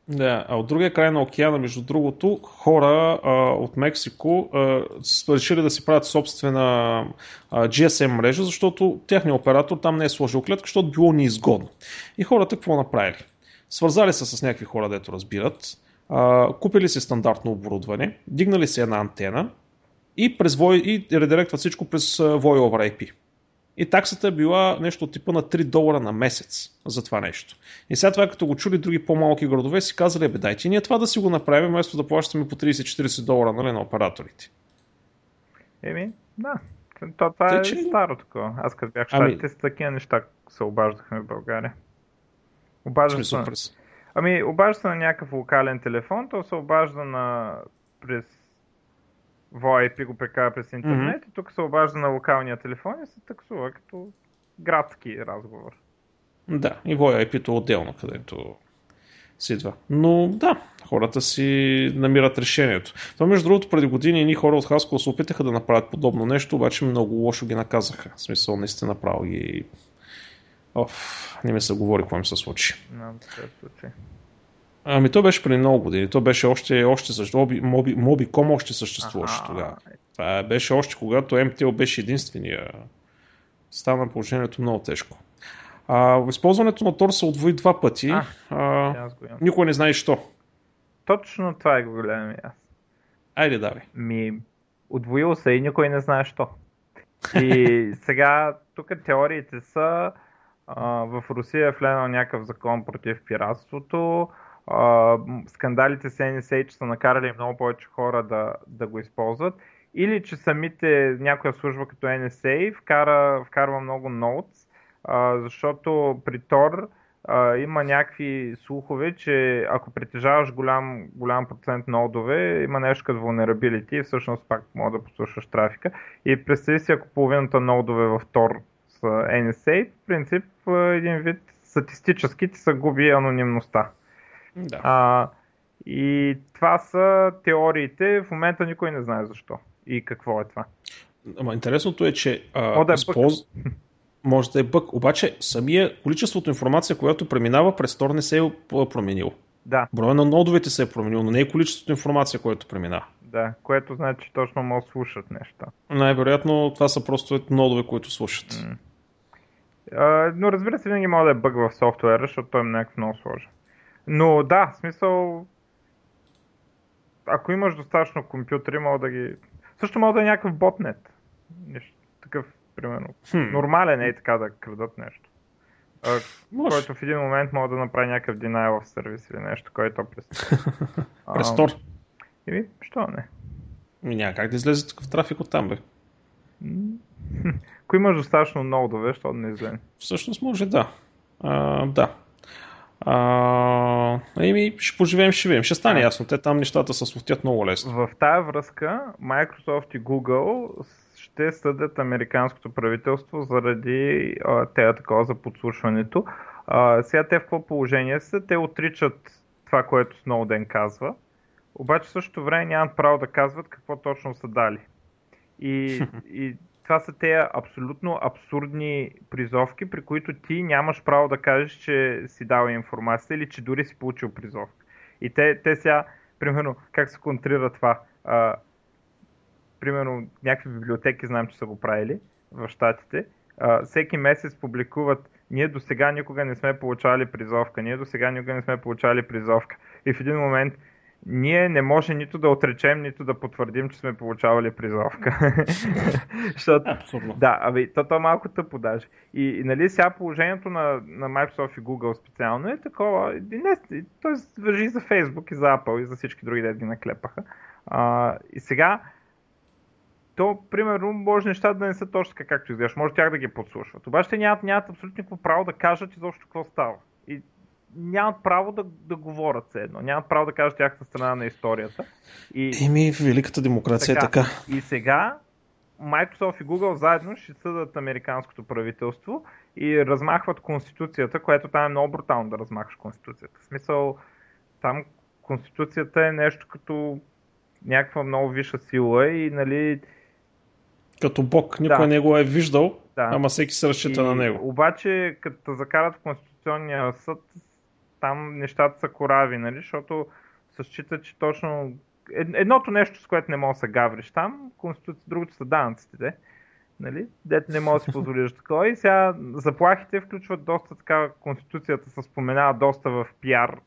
Да, а от другия край на океана, между другото, хора а, от Мексико а, решили да си правят собствена а, GSM мрежа, защото техният оператор там не е сложил клетка, защото било неизгодно. И хората какво направили? Свързали се с някакви хора, дето разбират, а, купили си стандартно оборудване, дигнали си една антена и, през и редиректват всичко през Voy over IP. И таксата е била нещо от типа на 3 долара на месец за това нещо. И сега това, като го чули други по-малки градове, си казали, бе, дайте ние това да си го направим, вместо да плащаме по 30-40 долара нали, на операторите. Еми, да. То, това е че... старо такова. Аз като бях ами... с такива неща се обаждахме в България. Обаждам се. През... Ами, обажда се на някакъв локален телефон, то се обажда на през VoIP го прекара през интернет mm-hmm. и тук се обажда на локалния телефон и се таксува като градски разговор. Да, и VoIP-то е отделно, където си идва. Но да, хората си намират решението. Това между другото преди години ни хора от Хаскова се опитаха да направят подобно нещо, обаче много лошо ги наказаха. В смисъл, наистина направо ги... Оф, не ми се говори какво им се случи. Ами то беше преди много години. То беше още, още. Моби, Моби, Мобиком още съществуваше ага. тогава. Това беше още когато МТО беше единствения. Стана положението много тежко. А, използването на Тор се отвои два пъти. А, а, никой не знае що. Точно това е го гледам аз. Айде, давай. Ми, отвоил се и никой не знае що. И сега, тук теориите са в Русия е влезнал някакъв закон против пиратството скандалите с NSA, че са накарали много повече хора да, да го използват, или че самите някоя служба като NSA вкара, вкарва много ноутс, защото при а, има някакви слухове, че ако притежаваш голям, голям процент нодове, има нещо като vulnerability и всъщност пак може да послушаш трафика. И представи си, ако половината нодове в са NSA, в принцип един вид статистически ти се губи анонимността. Да. А, и това са теориите. В момента никой не знае защо и какво е това. Ама интересното е, че а, да е използ... може да е бък, обаче самия количеството информация, която преминава през Тор не се е променил. Да. Броя на нодовете се е променил, но не е количеството информация, което преминава. Да, което значи, че точно могат да слушат неща. Най-вероятно това са просто нодове, които слушат. Mm. А, но разбира се, винаги може да е бъг в софтуера, защото той е някакъв много сложен. Но да, в смисъл, ако имаш достатъчно компютри, мога да ги... Също мога да е някакъв ботнет. Нещо такъв, примерно. Хм. Нормален е така да крадат нещо. А, който в един момент мога да направи някакъв denial of service или нещо, което през... през Tor. Еми, що не? Ми няма как да излезе такъв трафик от там, бе. Ако имаш достатъчно ноудове, що да не излезе? Всъщност може да. А, да. А, еми, ще поживеем, ще видим. Ще стане ясно. Те там нещата се слутят много лесно. В тая връзка Microsoft и Google ще съдят американското правителство заради тея такова за подслушването. А, сега те в какво положение са? Те отричат това, което Сноуден казва, обаче в същото време нямат право да казват какво точно са дали. И, и това са тези абсолютно абсурдни призовки, при които ти нямаш право да кажеш, че си дал информация или че дори си получил призовка. И те, те сега, примерно, как се контрира това? А, примерно, някакви библиотеки знам, че са го правили в Штатите. А, всеки месец публикуват ние до сега никога не сме получавали призовка, ние до сега никога не сме получавали призовка. И в един момент ние не може нито да отречем, нито да потвърдим, че сме получавали призовка. Защото, Абсурдно. Да, аби, то, то е малко тъпо даже. И, и нали сега положението на, на Microsoft и Google специално е такова, и не, то въжи за Facebook, и за Apple, и за всички други, да ги наклепаха. А, и сега, то, примерно, може нещата да не са точно така, както изглеждаш. Може тях да ги подслушват. Обаче те нямат, нямат абсолютно никакво право да кажат изобщо какво става. Нямат право да, да говорят все едно. Нямат право да кажат тяхната страна на историята. И, Еми, великата демокрация така, е така. И сега Microsoft и Google заедно ще съдат американското правителство и размахват конституцията, което там е много брутално да размахваш конституцията. В смисъл, там конституцията е нещо като някаква много висша сила и нали... Като Бог, никой да. не го е виждал, да. ама всеки се разчита и, на него. Обаче, като закарат в Конституционния съд, там нещата са корави, нали? защото се счита, че точно едното нещо, с което не мога да се гавриш там, конституция, другото са данъците, нали? дето не мога да си позволиш такова. И сега заплахите включват доста така, конституцията се споменава доста в пиар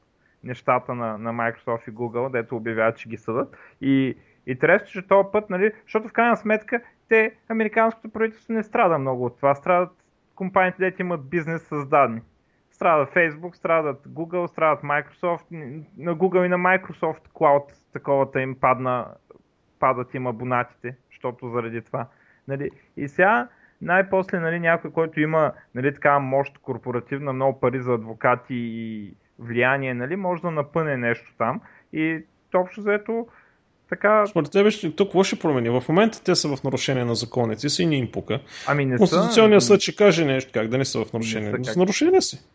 нещата на, на Microsoft и Google, дето обявяват, че ги съдат. И интересно, че този път, нали, защото в крайна сметка те, американското правителство не страда много от това. Страдат компаниите, дето имат бизнес с данни. Страда Facebook, страдат Google, страдат Microsoft. На Google и на Microsoft Cloud таковата им падна, падат им абонатите, защото заради това. Нали? И сега най-после нали, някой, който има нали, такава мощ корпоративна, много пари за адвокати и влияние, нали, може да напъне нещо там. И общо заето така... Според тебе ще, тук какво ще промени? В момента те са в нарушение на законите си и не им пука. Ами не Конституционният съд ще каже нещо как да не са в нарушение. Не са, как... нарушение си.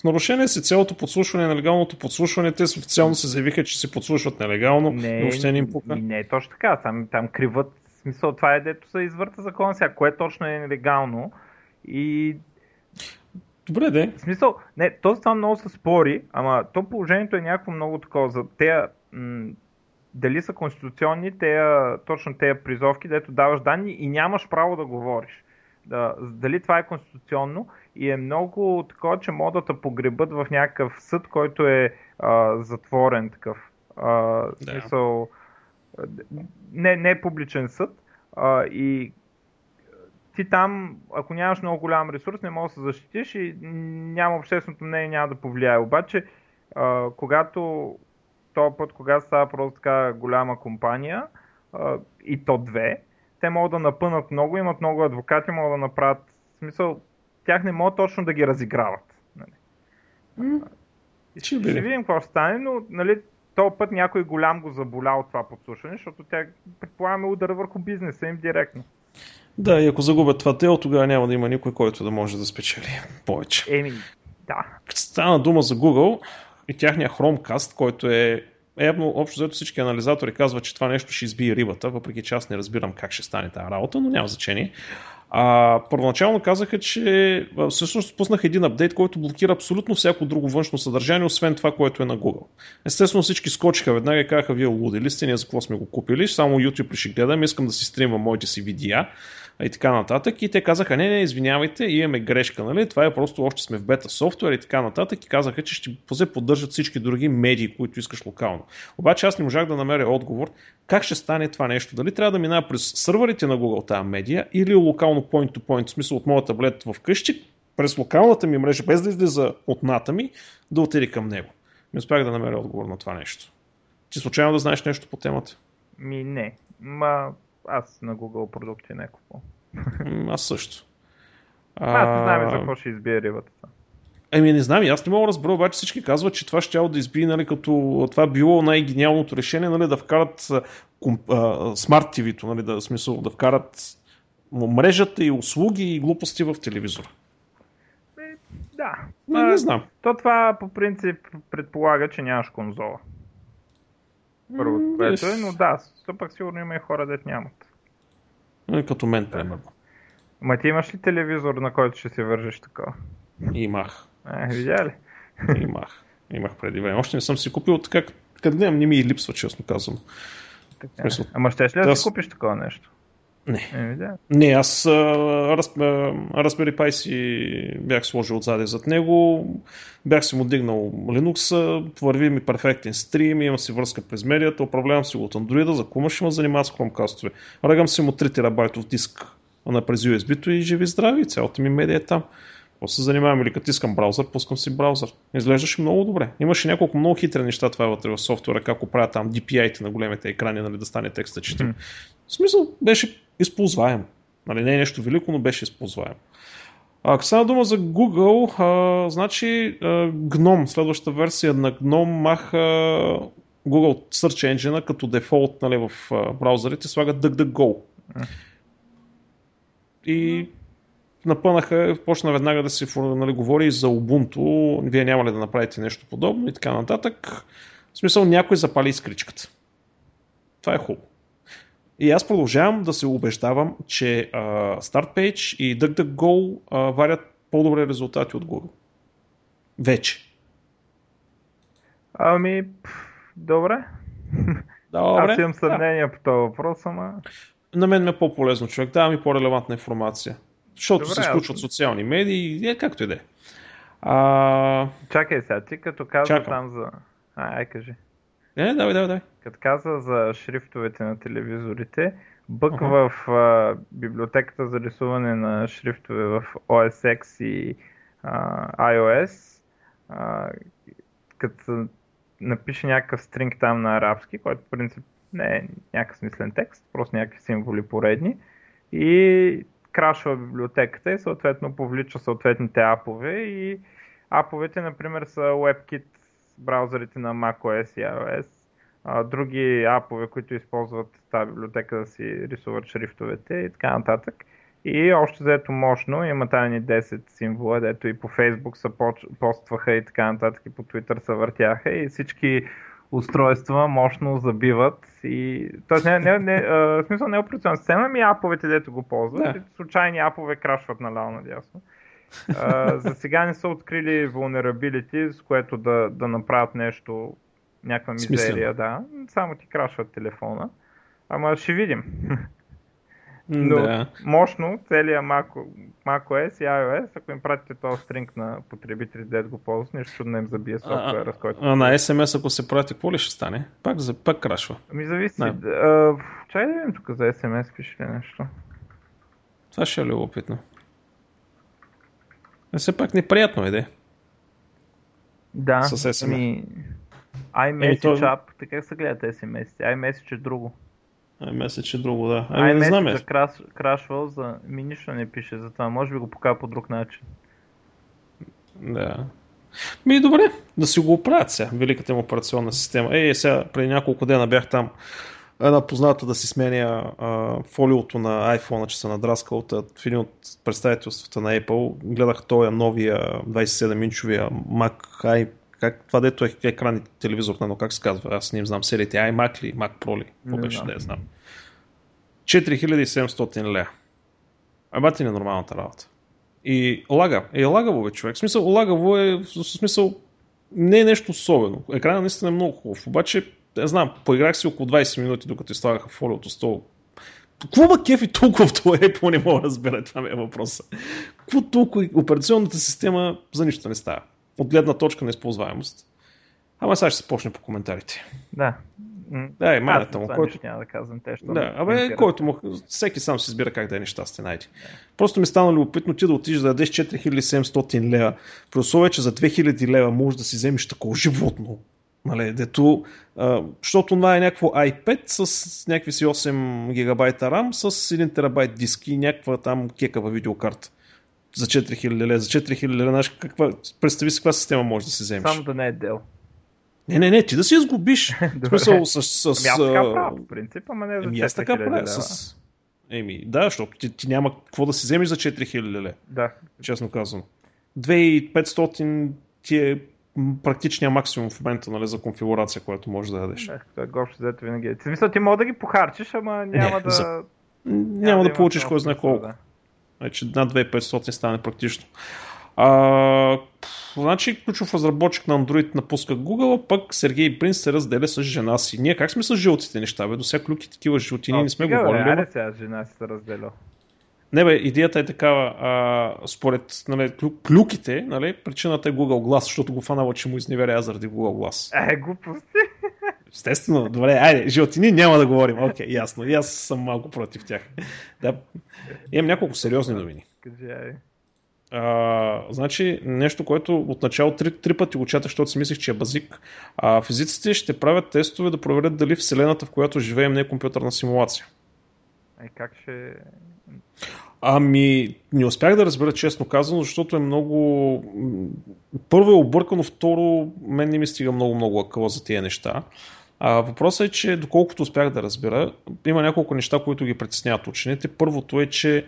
В нарушение си цялото подслушване, нелегалното подслушване, те официално се заявиха, че се подслушват нелегално, не, въобще не им пука. Не е точно така, там, там криват, смисъл това е дето се извърта закон сега, кое точно е нелегално и Добре, де. В смисъл, не, то това много се спори, ама то положението е някакво много такова. За тея, м- дали са конституционни, тея, точно тези призовки, дето даваш данни и нямаш право да говориш. Да, дали това е конституционно и е много такова, че могат да погребат в някакъв съд, който е а, затворен такъв. А, да. смисъл, не, не е публичен съд. А, и ти там, ако нямаш много голям ресурс, не можеш да се защитиш и няма общественото мнение, няма да повлияе. Обаче, а, когато този път, когато става просто така голяма компания, а, и то две, те могат да напънат много, имат много адвокати, могат да направят, в смисъл, тях не могат точно да ги разиграват. Нали. Mm. Ще, ще видим какво ще стане, но нали, този път някой голям го заболя от това подслушване, защото тя предполагаме удара върху бизнеса им директно. Да, и ако загубят това дело, тогава няма да има никой, който да може да спечели повече. Еми, да. Стана дума за Google и тяхния Chromecast, който е Явно, общо взето всички анализатори казват, че това нещо ще избие рибата, въпреки че аз не разбирам как ще стане тази работа, но няма значение. А, първоначално казаха, че всъщност пуснах един апдейт, който блокира абсолютно всяко друго външно съдържание, освен това, което е на Google. Естествено всички скочиха веднага и казаха, вие лудили сте, ние за какво сме го купили, само YouTube ще гледам, искам да си стримвам моите си видеа и така нататък. И те казаха, не, не, извинявайте, имаме грешка, нали? Това е просто още сме в бета софтуер и така нататък. И казаха, че ще позе поддържат всички други медии, които искаш локално. Обаче аз не можах да намеря отговор как ще стане това нещо. Дали трябва да минава през сървърите на Google тази медия или локално point-to-point, в смисъл от моя таблет в къщи, през локалната ми мрежа, без да излиза от ната ми, да отиде към него. Не успях да намеря отговор на това нещо. Ти случайно да знаеш нещо по темата? Ми не. Ма аз на Google продукти не купувам. Аз също. А... Аз не знам за какво ще избие рибата. Еми не знам, аз не мога да разбера, обаче всички казват, че това ще да избие, нали, като това било най-гениалното решение, нали, да вкарат смарт TV-то, нали, да, смисъл, да вкарат мрежата и услуги и глупости в телевизора. Е, да. Не, не знам. То това по принцип предполага, че нямаш конзола. Първото, което е, но да, то пък сигурно има и хора, дет нямат. Нали, като мен, примерно. Ма ти имаш ли телевизор, на който ще си вържеш такова? Имах. Е, видя ли? Имах. Имах преди време. Още не съм си купил, така като гледам, не ми и липсва, честно казвам. Така. Ама ще ли да, да си купиш такова нещо? Не. Е, Не, аз Raspberry Pi си бях сложил отзади зад него, бях си му дигнал Linux, върви ми перфектен стрим, имам си връзка през медията, управлявам си го от Android, за кума ще ме занимава с Chromecast-ове. Ръгам си му 3 терабайтов диск на през USB-то и живи здрави, цялата ми медия е там. Какво се занимавам или като искам браузър, пускам си браузър. Изглеждаше много добре. Имаше няколко много хитри неща това вътре в софтуера, как оправя там DPI-те на големите екрани, нали, да стане текста четим. Mm. В смисъл, беше използваем. Нали, не е нещо велико, но беше използваем. Ако стана дума за Google, а, значи а, GNOME, следващата версия на GNOME маха Google Search Engine като дефолт нали, в а, браузърите, слага DuckDuckGo. И напънаха, почна веднага да се нали, говори за Ubuntu, вие няма ли да направите нещо подобно и така нататък. В смисъл някой запали изкричката. Това е хубаво. И аз продължавам да се убеждавам, че uh, StartPage и DuckDuckGo uh, варят по-добри резултати от Google. Вече. Ами, добре. Добре. Аз имам съмнение да. по този въпрос, ама... На мен ме е по-полезно човек, дава ми по-релевантна информация. Защото Добре, се изключват аз... социални медии, е както и да е. А... Чакай сега, ти като каза Чакам. там за... А, ай, кажи. Не, давай, давай, давай. Като каза за шрифтовете на телевизорите, бък uh-huh. в а, библиотеката за рисуване на шрифтове в OS X и а, iOS, а, като напише някакъв стринг там на арабски, който в принцип не е някакъв смислен текст, просто някакви символи поредни и крашва библиотеката и съответно повлича съответните апове и аповете, например, са WebKit браузърите на macOS и iOS, а, други апове, които използват тази библиотека да си рисуват шрифтовете и така нататък. И още заето мощно, има тайни 10 символа, дето и по Facebook са постваха и така нататък, и по Twitter са въртяха и всички устройства мощно забиват и... Тоест, не, не, не, а, в смисъл не е операционна система, ми аповете, дето го ползват. Да. Случайни апове крашват наляво надясно. А, за сега не са открили vulnerability, с което да, да направят нещо, някаква мизерия, да. Само ти крашват телефона. Ама ще видим. Но да. мощно целият Mac, macOS и iOS, ако им пратите този стринг на потребителите, да го ползват, нищо чудно им забие софтуера, с който... А, на SMS, ако се прати, какво ли ще стане? Пак, за, пак крашва. Ами зависи. А, чай да видим тук за SMS, пише ли нещо. Това ще е любопитно. Но все пак неприятно е, де. Да, с SMS. Ами, iMessage то... app, така се гледат SMS. iMessage е друго. iMessage е друго, да. Ами не знам. Е краш, крашвал, за... ми нищо не пише за това. Може би го покажа по друг начин. Да. Ми добре, да си го оправят сега, великата им операционна система. Ей, сега, преди няколко дена бях там една позната да си сменя а, фолиото на iPhone, че се надраскал от, в един от представителствата на Apple. Гледах този новия 27-инчовия Mac i, как, това дето е екран и телевизор, но как се казва? Аз не им знам сериите. iMac ли? Mac Pro ли? Какво беше да я знам. 4700 лея. А ти не нормалната работа. И лага. Е, лагаво бе, човек. В смисъл, лагаво е, в смисъл, не е нещо особено. Екранът наистина е много хубав. Обаче не знам, поиграх си около 20 минути, докато излагаха фолиото стол. Какво ба кефи толкова в това Apple, не мога да разбера, това ми е въпроса. Какво толкова операционната система за нищо не става? От гледна точка на използваемост. Ама сега ще се почне по коментарите. Да. Да, е манята му. Който... Няма да казвам те, Да, абе, който му... Всеки сам си избира как да е нещастен, найде. Да. Просто ми стана любопитно ти да отидеш да дадеш 4700 лева, при условие, че за 2000 лева можеш да си вземеш такова животно. Нали, дето, а, защото това е някакво iPad с някакви си 8 гигабайта RAM с 1 терабайт диск и някаква там кекава видеокарта за 4000 лева. За 4000 лева, знаеш, каква, представи си каква система може да си вземеш. Само да не е дел. Не, не, не, ти да си изгубиш. В смисъл с... с, ами аз така правя, в принцип, ама не за 4000 ами така правя, с... Еми, да, защото ти, ти няма какво да си вземеш за 4000 лева. Да. Честно казвам. 2500 ти е практичния максимум в момента нали, за конфигурация, която можеш да дадеш. Не, това е общо взето винаги. В смисъл ти мога да ги похарчиш, ама няма не, да... За... Няма, няма да, да получиш кой знае колко. Да. Вече над 2500 стане практично. А, значи ключов разработчик на Android напуска Google, а пък Сергей Принц се разделя с жена си. Ние как сме с жълтите неща, бе? До сега клюки такива жълтини не сме говорили. Айде сега жена си се разделя. Не бе, идеята е такава, а, според нали, клюките, нали, причината е Google Glass, защото го фанава, че му изневеря заради Google Glass. Е, глупости. Естествено, добре, айде, животини няма да говорим, окей, okay, ясно, и аз съм малко против тях. Да, имам няколко сериозни новини. Кажи, айде. А, значи нещо, което отначало три, три пъти го чатах, защото си мислех, че е базик. А, физиците ще правят тестове да проверят дали Вселената, в която живеем, не е компютърна симулация. Е, как ще... Ами, не успях да разбера честно казано, защото е много... Първо е объркано, второ, мен не ми стига много-много акъла за тия неща. А, въпросът е, че доколкото успях да разбера, има няколко неща, които ги притесняват учените. Първото е, че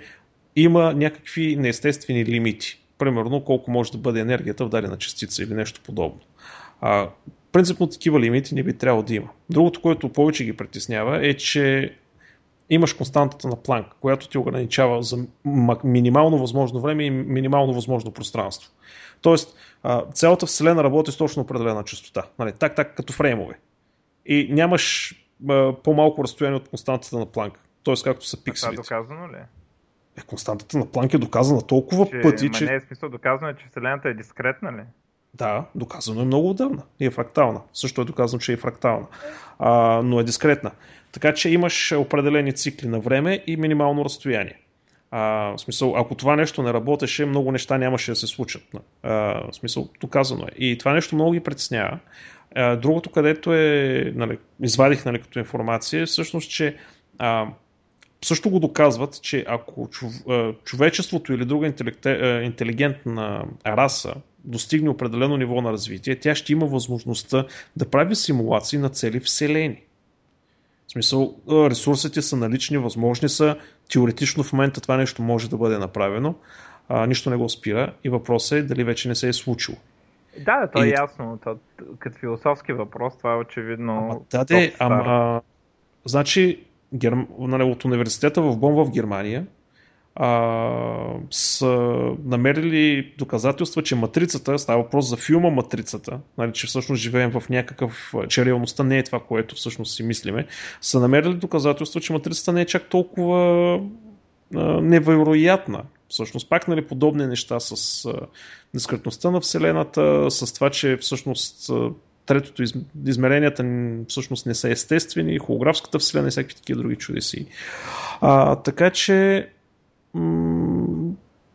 има някакви неестествени лимити. Примерно колко може да бъде енергията в дадена частица или нещо подобно. А, принципно такива лимити не би трябвало да има. Другото, което повече ги притеснява е, че имаш константата на Планк, която ти ограничава за минимално възможно време и минимално възможно пространство. Тоест, цялата Вселена работи с точно определена частота. Нали, так, так, като фреймове. И нямаш по-малко разстояние от константата на Планк. Тоест, както са пикселите. Това доказано ли? Е, константата на Планк е доказана толкова че, пъти, че... Не е смисъл доказано, е, че Вселената е дискретна ли? Да, доказано е много отдавна. И е фрактална. Също е доказано, че е фрактална. А, но е дискретна. Така че имаш определени цикли на време и минимално разстояние. А, в смисъл, ако това нещо не работеше, много неща нямаше да се случат. А, в смисъл, доказано е. И това нещо много ги притеснява. Другото, където е, нали, извадих нали, като информация, е всъщност, че а, също го доказват, че ако човечеството или друга интелигентна раса достигне определено ниво на развитие, тя ще има възможността да прави симулации на цели вселени. В смисъл, ресурсите са налични, възможни са. Теоретично в момента това нещо може да бъде направено. А, нищо не го спира и въпросът е дали вече не се е случило. Да, да, то е ясно. То, като философски въпрос, това е очевидно. Ама, да, де, ама, значи, Герм... нали, от университета в Бон в Германия а, са намерили доказателства, че матрицата, става въпрос за филма Матрицата, нали, че всъщност живеем в някакъв, че реалността не е това, което всъщност си мислиме, са намерили доказателства, че матрицата не е чак толкова а, невероятна. Всъщност пак нали, подобни неща с а, дискретността на Вселената, с това, че всъщност третото из, измеренията всъщност не са естествени, холографската вселена и всякакви такива други чудеси. А, така че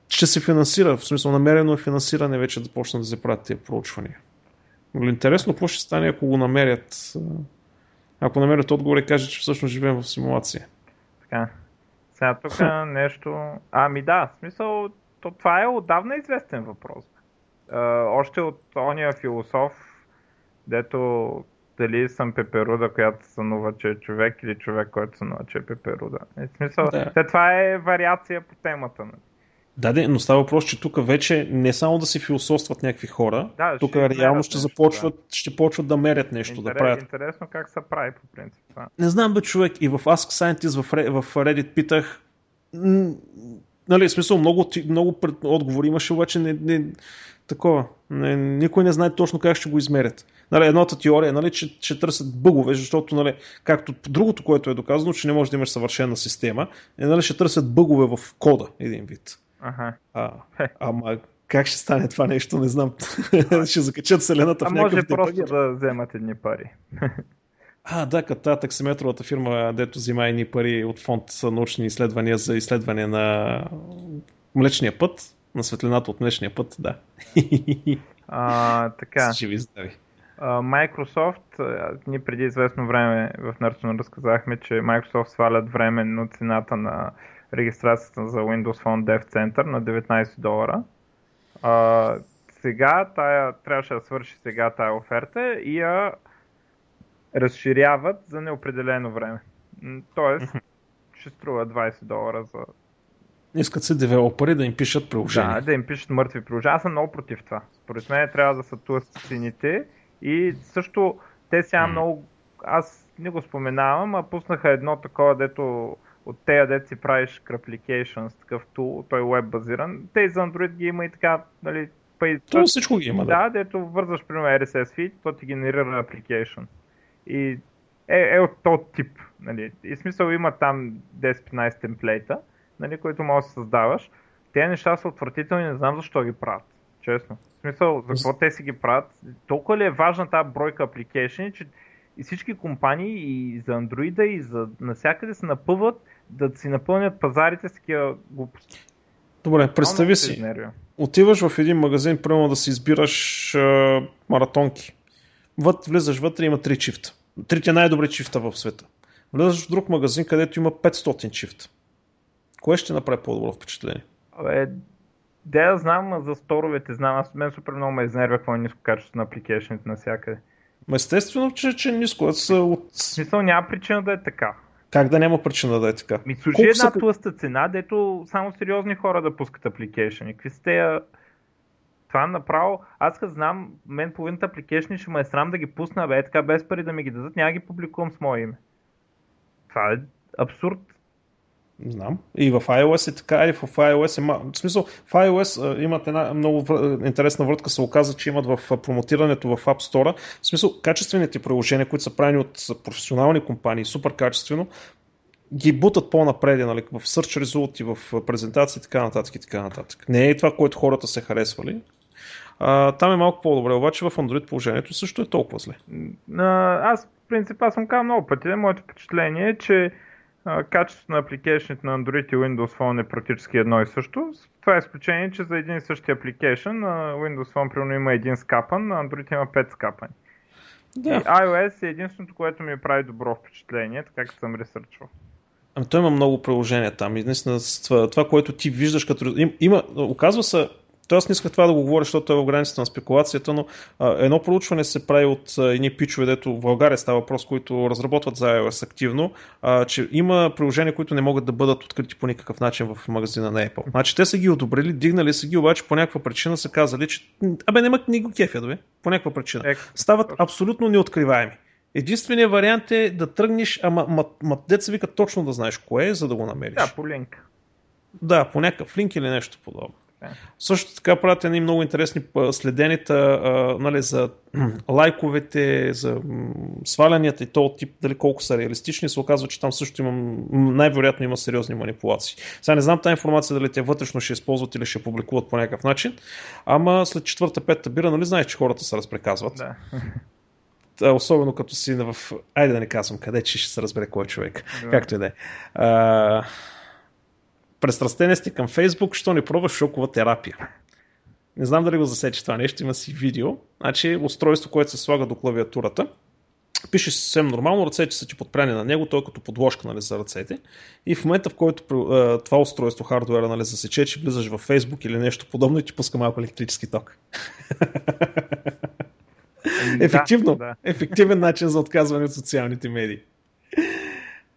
ще се финансира, в смисъл намерено е финансиране вече да почнат да се правят тези проучвания. Но интересно какво ще стане, ако го намерят, ако намерят отговор и кажат, че всъщност живеем в симулация. Така. Сега тук нещо... Ами да, в смисъл, то, това е отдавна известен въпрос. А, още от ония философ, дето дали съм пеперуда, която сънува, че е човек или човек, който сънува, че е пеперуда. Е, смисъл, да. това е вариация по темата. Нали? Да, де, но става въпрос, че тук вече не само да се философстват някакви хора, да, тук реално ще започват, да. ще почват да мерят нещо, Интерес, да правят. Интересно как се прави по принцип това. Не знам бе човек, и в Ask Scientist в, в Reddit питах, нали, смисъл, много, много отговори имаше, обаче не, не, такова. Не, никой не знае точно как ще го измерят. Нали, едната теория е, нали, че ще търсят бъгове, защото, нали, както другото, което е доказано, че не може да имаш съвършена система, е, нали, ще търсят бъгове в кода, един вид. Ага. А, ама как ще стане това нещо, не знам. ще закачат вселената а в някакъв може просто да вземат едни пари. А, да, като тази таксиметровата фирма, дето взима едни пари от фонд научни изследвания за изследване на Млечния път, на светлината от Млечния път, да. А, така. Живи здрави. Microsoft, ние преди известно време в Нърсено разказахме, че Microsoft свалят временно цената на регистрацията за Windows Phone Dev Center на 19 долара. А, сега тая, трябваше да свърши сега тая оферта и я разширяват за неопределено време. Тоест, ще струва 20 долара за Искат се девелопери да им пишат приложения. Да, да им пишат мъртви приложения. Аз съм много против това. Според мен трябва да са тлъсти цените и също те сега mm. много... Аз не го споменавам, а пуснаха едно такова, дето от тея дет си правиш с такъв тул, той е веб базиран. Те за Android ги има и така, нали, пай, То всичко ги има, да. Да, дето вързваш, примерно, RSS feed, то ти генерира application. И е, е от този тип. Нали. И смисъл има там 10-15 темплейта, нали, които можеш да създаваш. Те неща са отвратителни, не знам защо ги правят. Честно. В смисъл, за какво те си ги правят? Толкова ли е важна тази бройка апликейшни, че и всички компании и за Android и за навсякъде се напъват да си напълнят пазарите с такива глупости. Добре, представи си. Отиваш в един магазин, примерно да си избираш а, маратонки. Вът, влизаш вътре, има три чифта. Трите най-добри чифта в света. Влизаш в друг магазин, където има 500 чифта. Кое ще направи по-добро впечатление? Абе, да знам за сторовете, знам, аз мен супер много ме изнервя какво е ниско качество на апликейшните навсякъде. Естествено, че, че ниско. Са от... Смисъл няма причина да е така. Как да няма причина да е така? Ми служи една са... тлъста цена, дето само сериозни хора да пускат апликейшни. Какви сте това направо, аз като знам, мен половината апликейшни ще ме е срам да ги пусна, бе, така без пари да ми ги дадат, няма ги публикувам с мое име. Това е абсурд. Знам. И в iOS е така, и в iOS е... В смисъл, в iOS имат една много интересна вратка, се оказа, че имат в промотирането в App Store. В смисъл, качествените приложения, които са правени от професионални компании, супер качествено, ги бутат по-напред, нали, в search result в презентации и така нататък и така нататък. Не е това, което хората са харесвали. А, там е малко по-добре, обаче в Android положението също е толкова зле. Аз, в принцип, аз съм казал много пъти. Моето впечатление е, че качеството на апликейшните на Android и Windows Phone е практически едно и също. Това е изключение, че за един и същи апликейшн на Windows Phone примерно има един скапан, на Android има 5 скапани. Да. И iOS е единственото, което ми прави добро впечатление, така като съм ресърчвал. Ами той има много приложения там и наистина това, това, което ти виждаш като... Има, оказва се, аз не исках това да го говоря, защото е в границата на спекулацията, но а, едно проучване се прави от а, едни пичове, дето в България става въпрос, които разработват за iOS активно, а, че има приложения, които не могат да бъдат открити по никакъв начин в магазина на Apple. Значи те са ги одобрили, дигнали са ги, обаче по някаква причина са казали, че абе няма ни го кефя, да бе, по някаква причина. Е, Стават абсолютно неоткриваеми. Единственият вариант е да тръгнеш, ама ма, ма, деца вика точно да знаеш кое е, за да го намериш. Да, по линк. Да, по някакъв линк или нещо подобно. Също така правят едни много интересни следенията нали, за лайковете, за свалянията и то тип, дали колко са реалистични. Се оказва, че там също има, най-вероятно има сериозни манипулации. Сега не знам тази информация дали те вътрешно ще използват или ще публикуват по някакъв начин, ама след четвърта, петта бира, нали знаеш, че хората се разпреказват. Да. Особено като си в... Айде да не казвам къде, че ще се разбере кой е човек. Да. Както и да е пристрастени сте към Фейсбук, що не пробваш шокова терапия. Не знам дали го засече това нещо, има си видео. Значи устройство, което се слага до клавиатурата. Пише съвсем нормално, ръцете са ти подпряни на него, той е като подложка нали, за ръцете. И в момента, в който това устройство, хардуера, нали, засече, че влизаш във Facebook или нещо подобно и ти пуска малко електрически ток. Ефективно. Да, да. Ефективен начин за отказване от социалните медии.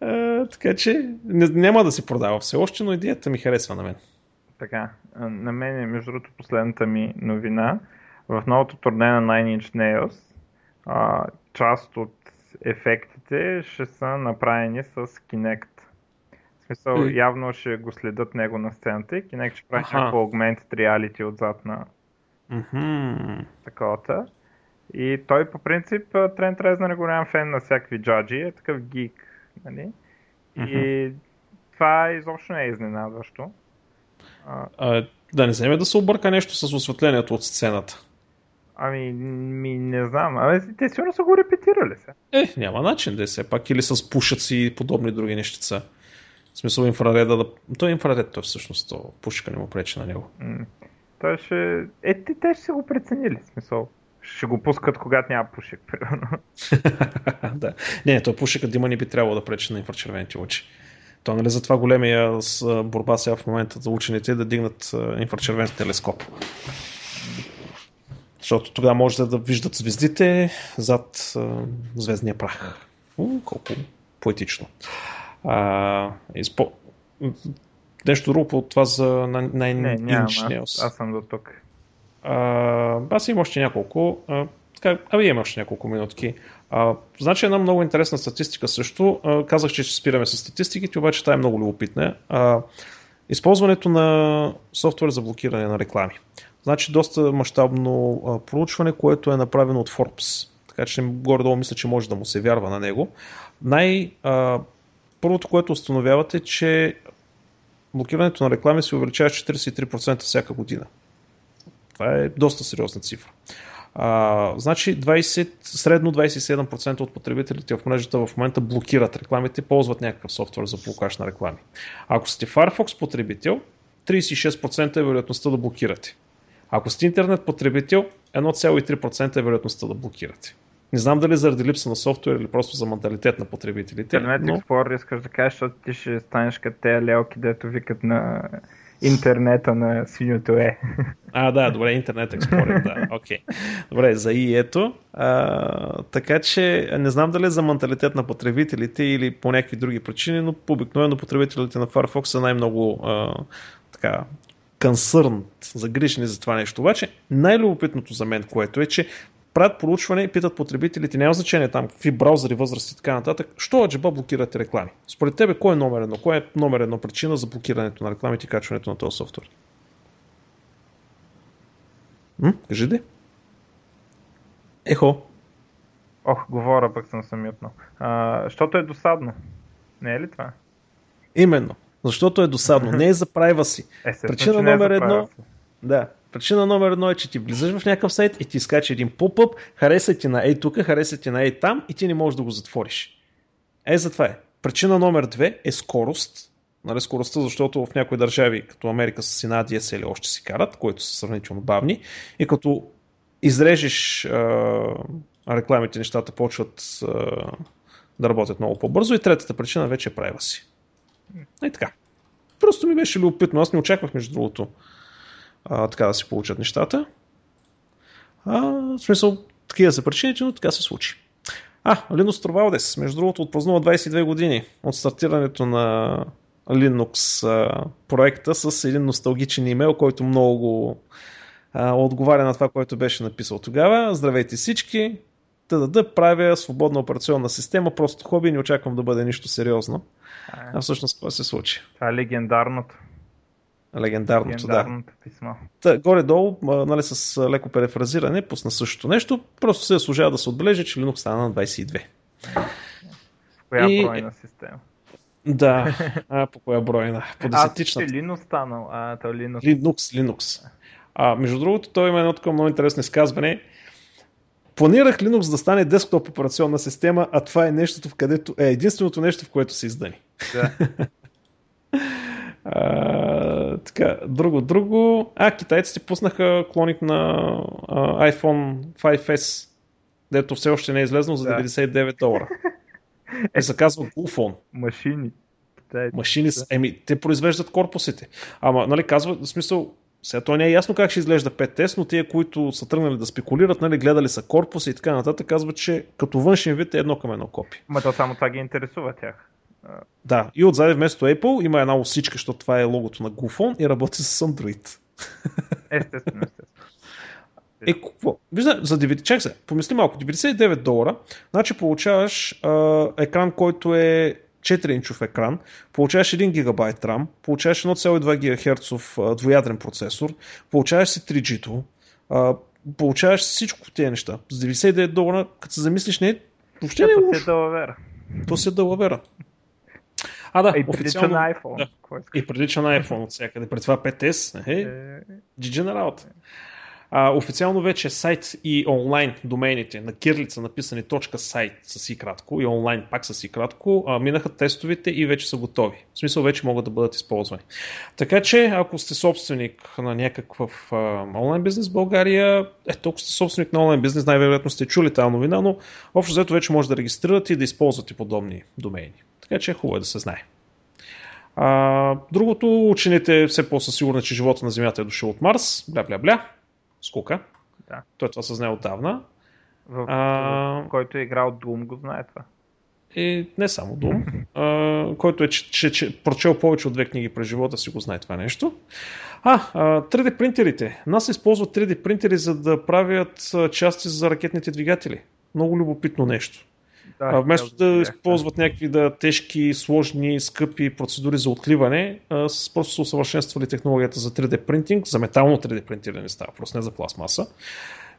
А, така че няма да се продава все още, но идеята ми харесва на мен. Така, на мен е между другото последната ми новина. В новото турне на Nine Inch Nails а, част от ефектите ще са направени с Kinect. В смисъл, и... явно ще го следят него на сцената и Kinect ще прави някакво augmented reality отзад на mm-hmm. таковата. И той по принцип, Трент Резнер е голям фен на всякакви джаджи, е такъв гик Нали? Mm-hmm. И това изобщо не е изненадващо. А, а, да не вземе да се обърка нещо с осветлението от сцената. Ами, ми, не знам. Абе, те сигурно са го репетирали се. Е, няма начин да е все пак. Или с пушаци и подобни други нещица. В смисъл инфрареда да... Той е инфраред, той всъщност то пушка не му пречи на него. М- той ще... Е, те, те ще се го преценили. В смисъл ще го пускат, когато няма пушек, примерно. да. Не, то пушекът дима не би трябвало да пречи на инфрачервените лъчи. То нали за това големия борба сега в момента за учените е да дигнат инфрачервен телескоп. Защото тогава може да виждат звездите зад а, звездния прах. У, колко поетично. А, изпо... Нещо друго по това за най-инч аз, аз съм до тук. Аз имам още няколко. А, така, имам още няколко минутки. А, значи една много интересна статистика също. А, казах, че ще спираме с статистиките, обаче тая е много любопитна. А, използването на софтуер за блокиране на реклами. Значи доста мащабно проучване, което е направено от Forbes. Така че горе-долу мисля, че може да му се вярва на него. Най- а, първото, което установявате, че блокирането на реклами се увеличава 43% всяка година. Това е доста сериозна цифра. А, значи 20, средно 27% от потребителите в мрежата в момента блокират рекламите, ползват някакъв софтуер за блокаж на реклами. Ако сте Firefox потребител, 36% е вероятността да блокирате. Ако сте интернет потребител, 1,3% е вероятността да блокирате. Не знам дали заради липса на софтуер или просто за менталитет на потребителите. Internet но... Explorer искаш да кажеш, защото ти ще станеш като тези лелки, дето викат на интернета на синьото е. А, да, добре, интернет Explorer, да, окей. Okay. Добре, за и ето. А, така че не знам дали е за менталитет на потребителите или по някакви други причини, но обикновено потребителите на Firefox са най-много а, така, concerned, загрижени за това нещо. Обаче най-любопитното за мен, което е, че правят проучване и питат потребителите, няма значение там какви браузъри, възрасти и така нататък, що аджеба блокирате реклами? Според тебе, кой е номер едно? Кой е номер едно причина за блокирането на рекламите и качването на този софтуер? М? Кажи де. Ехо. Ох, говоря, пък съм самютно. А, защото е досадно. Не е ли това? Именно. Защото е досадно. Не е за си. Е, Причина номер е едно. Да. Причина номер едно е, че ти влизаш в някакъв сайт и ти изкача един поп-ъп, хареса ти на ей тук, хареса ти на ей там и ти не можеш да го затвориш. Е, затова е. Причина номер две е скорост. Нали, скоростта, защото в някои държави, като Америка с си на DSL още си карат, които са сравнително бавни. И като изрежеш а, рекламите, нещата почват а, да работят много по-бързо. И третата причина вече е права си. И така. Просто ми беше любопитно. Аз не очаквах, между другото, а, така да се получат нещата. А, в смисъл, такива са причините, но така се случи. А, Линус Торвалдес, между другото, отпразнува 22 години от стартирането на Linux а, проекта с един носталгичен имейл, който много а, отговаря на това, което беше написал тогава. Здравейте всички! Да, да, правя свободна операционна система, просто хоби, не очаквам да бъде нищо сериозно. А всъщност какво се случи? Това е легендарното. Легендарното, Легендарното да. писмо. Та, горе-долу, нали, с леко перефразиране, пусна същото нещо, просто се служава да се отбележи, че Linux стана на 22. В коя и... бройна система? Да, а, по коя бройна? По десетичната. Аз Linux станал, а то Linux. Linux, Linux. А, между другото, той има едно такова много интересно изказване. Планирах Linux да стане десктоп операционна система, а това е нещото, в където е единственото нещо, в което се издани. Да. а, така, друго, друго. А, китайците пуснаха клоник на а, iPhone 5S, дето все още не е излезнал за 99 долара. Е, се казва Gufon. Машини. Машини, еми, те произвеждат корпусите. Ама, нали, казва, в смисъл, сега то не е ясно как ще изглежда 5S, но тия, които са тръгнали да спекулират, нали, гледали са корпуса и така нататък, казват, че като външен вид е едно към едно копи. Ма то само това ги интересува тях. Да, и отзади вместо Apple има една усичка, защото това е логото на GoPhone и работи с Android. Естествено, естествено. Е, какво? Вижда, за 9, чак се, помисли малко, 99 долара, значи получаваш а, екран, който е 4-инчов екран, получаваш 1 гигабайт RAM, получаваш 1,2 ГГц двоядрен процесор, получаваш си 3G-то, а, получаваш всичко тези неща. За 99 долара, като се замислиш, не е въобще не е лошо. То далавера. То си е далавера. А, да, и официално. на iPhone. Да. И прилича на iPhone от всякъде. При това 5S. Е, е... GG на работа. А, официално вече сайт и онлайн домените на кирлица написани точка сайт с и кратко и онлайн пак с и кратко а, минаха тестовите и вече са готови. В смисъл вече могат да бъдат използвани. Така че ако сте собственик на някакъв а, онлайн бизнес в България, е толкова сте собственик на онлайн бизнес, най-вероятно сте чули тази новина, но общо взето вече може да регистрирате и да използвате подобни домени. Така че е хубаво е да се знае. А, другото, учените все по-са сигурни, че живота на Земята е дошъл от Марс. Бля-бля-бля скука. Да. Той това се знае отдавна. В, а, който е играл Doom, го знае това. И не само Doom, а, който е че, че, прочел повече от две книги през живота си, го знае това нещо. А, 3D принтерите. Нас използват 3D принтери, за да правят части за ракетните двигатели. Много любопитно нещо. Да, а, вместо да, да използват някакви да, тежки, сложни, скъпи процедури за отливане, а, просто са усъвършенствали технологията за 3D принтинг, за метално 3D принтиране става, просто не за пластмаса.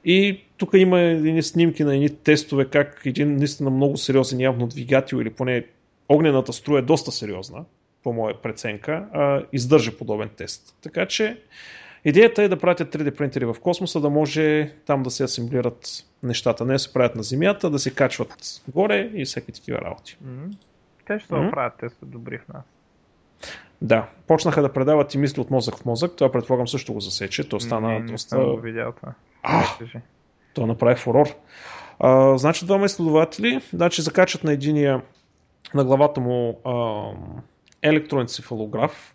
И тук има едни снимки на едни тестове, как един наистина много сериозен явно двигател или поне огнената струя е доста сериозна, по моя преценка, а, издържа подобен тест. Така че Идеята е да пратят 3D принтери в космоса, да може там да се асимблират нещата. Не да се правят на Земята, да се качват горе и всеки такива работи. Mm-hmm. Те ще mm-hmm. правят, те са добри в нас. Да, почнаха да предават и мисли от мозък в мозък. Това предполагам също го засече. То стана не, доста... Не го видял това. А, то направи фурор. А, значи двама изследователи, значи закачат на единия на главата му а, електроенцефалограф,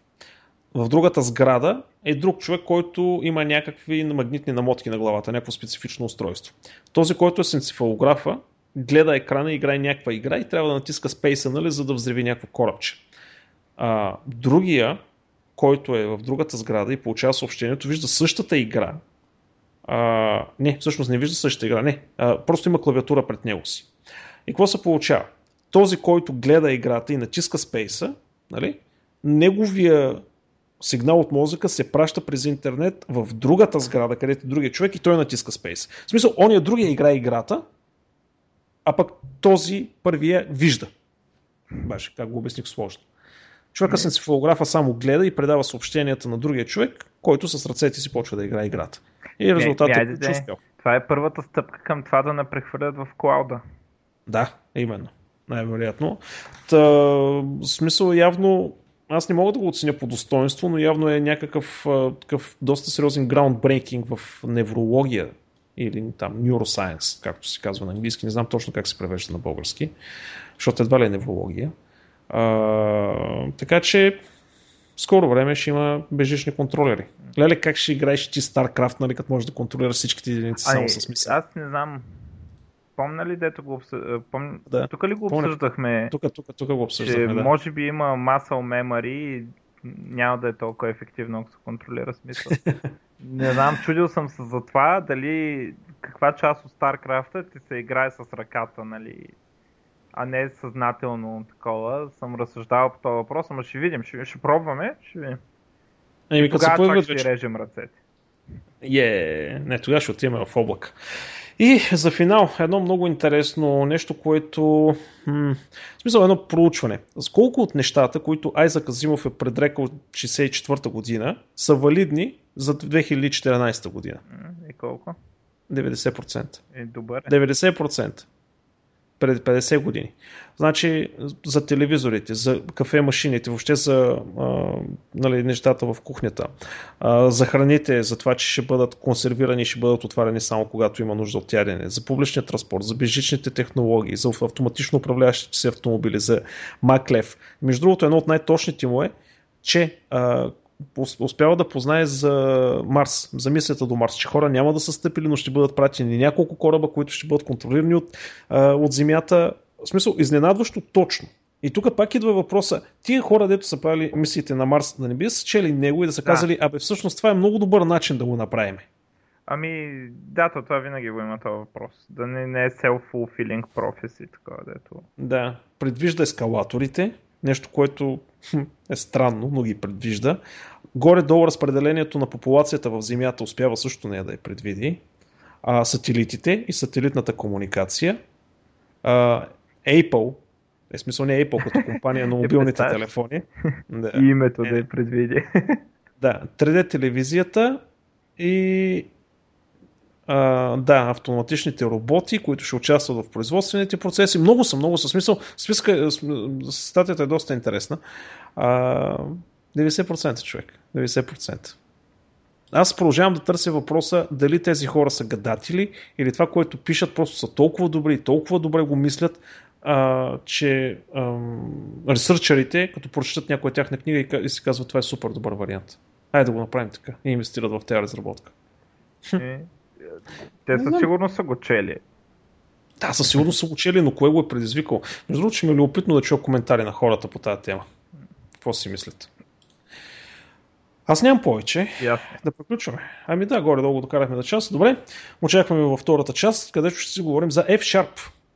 в другата сграда е друг човек, който има някакви магнитни намотки на главата, някакво специфично устройство. Този, който е с гледа екрана играе някаква игра и трябва да натиска спейса, нали, за да взреви някакво корабче. А, другия, който е в другата сграда и получава съобщението, вижда същата игра. А, не, всъщност не вижда същата игра, не. А, просто има клавиатура пред него си. И какво се получава? Този, който гледа играта и натиска спейса, нали, неговия сигнал от мозъка се праща през интернет в другата сграда, където е другия човек и той натиска спейс. В смисъл, ония другия играе играта, а пък този първия вижда. Баше, как го обясних сложно. Човека с енцефалографа само гледа и предава съобщенията на другия човек, който с ръцете си почва да играе играта. И резултатът е почувствал. Това е първата стъпка към това да не прехвърлят в клауда. Да, именно. Най-вероятно. Та, смисъл явно аз не мога да го оценя по достоинство, но явно е някакъв такъв доста сериозен groundbreaking в неврология или там neuroscience, както се казва на английски. Не знам точно как се превежда на български, защото едва ли е неврология. А, така че скоро време ще има бежични контролери. Леле, как ще играеш ти StarCraft, нали, като можеш да контролираш всичките единици само с мисъл? Аз не знам. Помня ли, дето го обсъждахме? Пом... Да. Тук ли го обсъждахме? Тук, тук, тук го обсъждахме, че да. може би има muscle memory и няма да е толкова ефективно, ако се контролира смисъл. не знам, чудил съм се за това, дали каква част от StarCraft ти се играе с ръката, нали? а не съзнателно такова. Съм разсъждавал по този въпрос, ама ще видим, ще, ще пробваме, ще видим. Еми, като се появят ще режем ръцете. Е, yeah. не, тогава ще отиваме в облак. И за финал, едно много интересно нещо, което... М- в смисъл едно проучване. С колко от нещата, които Айзак Азимов е предрекал 64-та година, са валидни за 2014 година? И колко? 90%. Е, добър. 90% преди 50 години. Значи за телевизорите, за кафе машините, въобще за а, нали, нещата в кухнята, а, за храните, за това, че ще бъдат консервирани и ще бъдат отварени само когато има нужда от ядене, за публичния транспорт, за безжичните технологии, за автоматично управляващите се автомобили, за Маклев. Между другото, едно от най-точните му е, че а, успява да познае за Марс, за мисията до Марс, че хора няма да са стъпили, но ще бъдат пратени няколко кораба, които ще бъдат контролирани от, от Земята. В смисъл, изненадващо точно. И тук пак идва въпроса, тия хора, дето са правили мисиите на Марс, да не би са чели него и да са казали, абе всъщност това е много добър начин да го направим. Ами, да, то това винаги го има този въпрос. Да не, не е self-fulfilling prophecy, такова дето. Да, предвижда ескалаторите, нещо, което е странно, но ги предвижда. Горе-долу разпределението на популацията в Земята успява също не да я предвиди. А, сателитите и сателитната комуникация. А, Apple, е смисъл не Apple като компания, но мобилните телефони. Да. И името да я предвиди. Да, 3D телевизията и а, да, автоматичните роботи, които ще участват в производствените процеси. Много са, много са. Смисъл, списка, статията е доста интересна. А, 90% човек. 90%. Аз продължавам да търся въпроса дали тези хора са гадатели или това, което пишат, просто са толкова добри и толкова добре го мислят, а, че ресърчерите, като прочитат някоя тяхна книга и, и си казват това е супер добър вариант. Айде да го направим така и инвестират в тази разработка. Е, те със сигурност са го чели. Да, със сигурност са го чели, но кое го е предизвикал? Между другото, ми е любопитно да чуя коментари на хората по тази тема. Какво си мислят? Аз нямам повече. Yeah. Да приключваме. Ами да, горе-долу докарахме на час. Добре, очакваме във втората част, където ще си говорим за F-Sharp.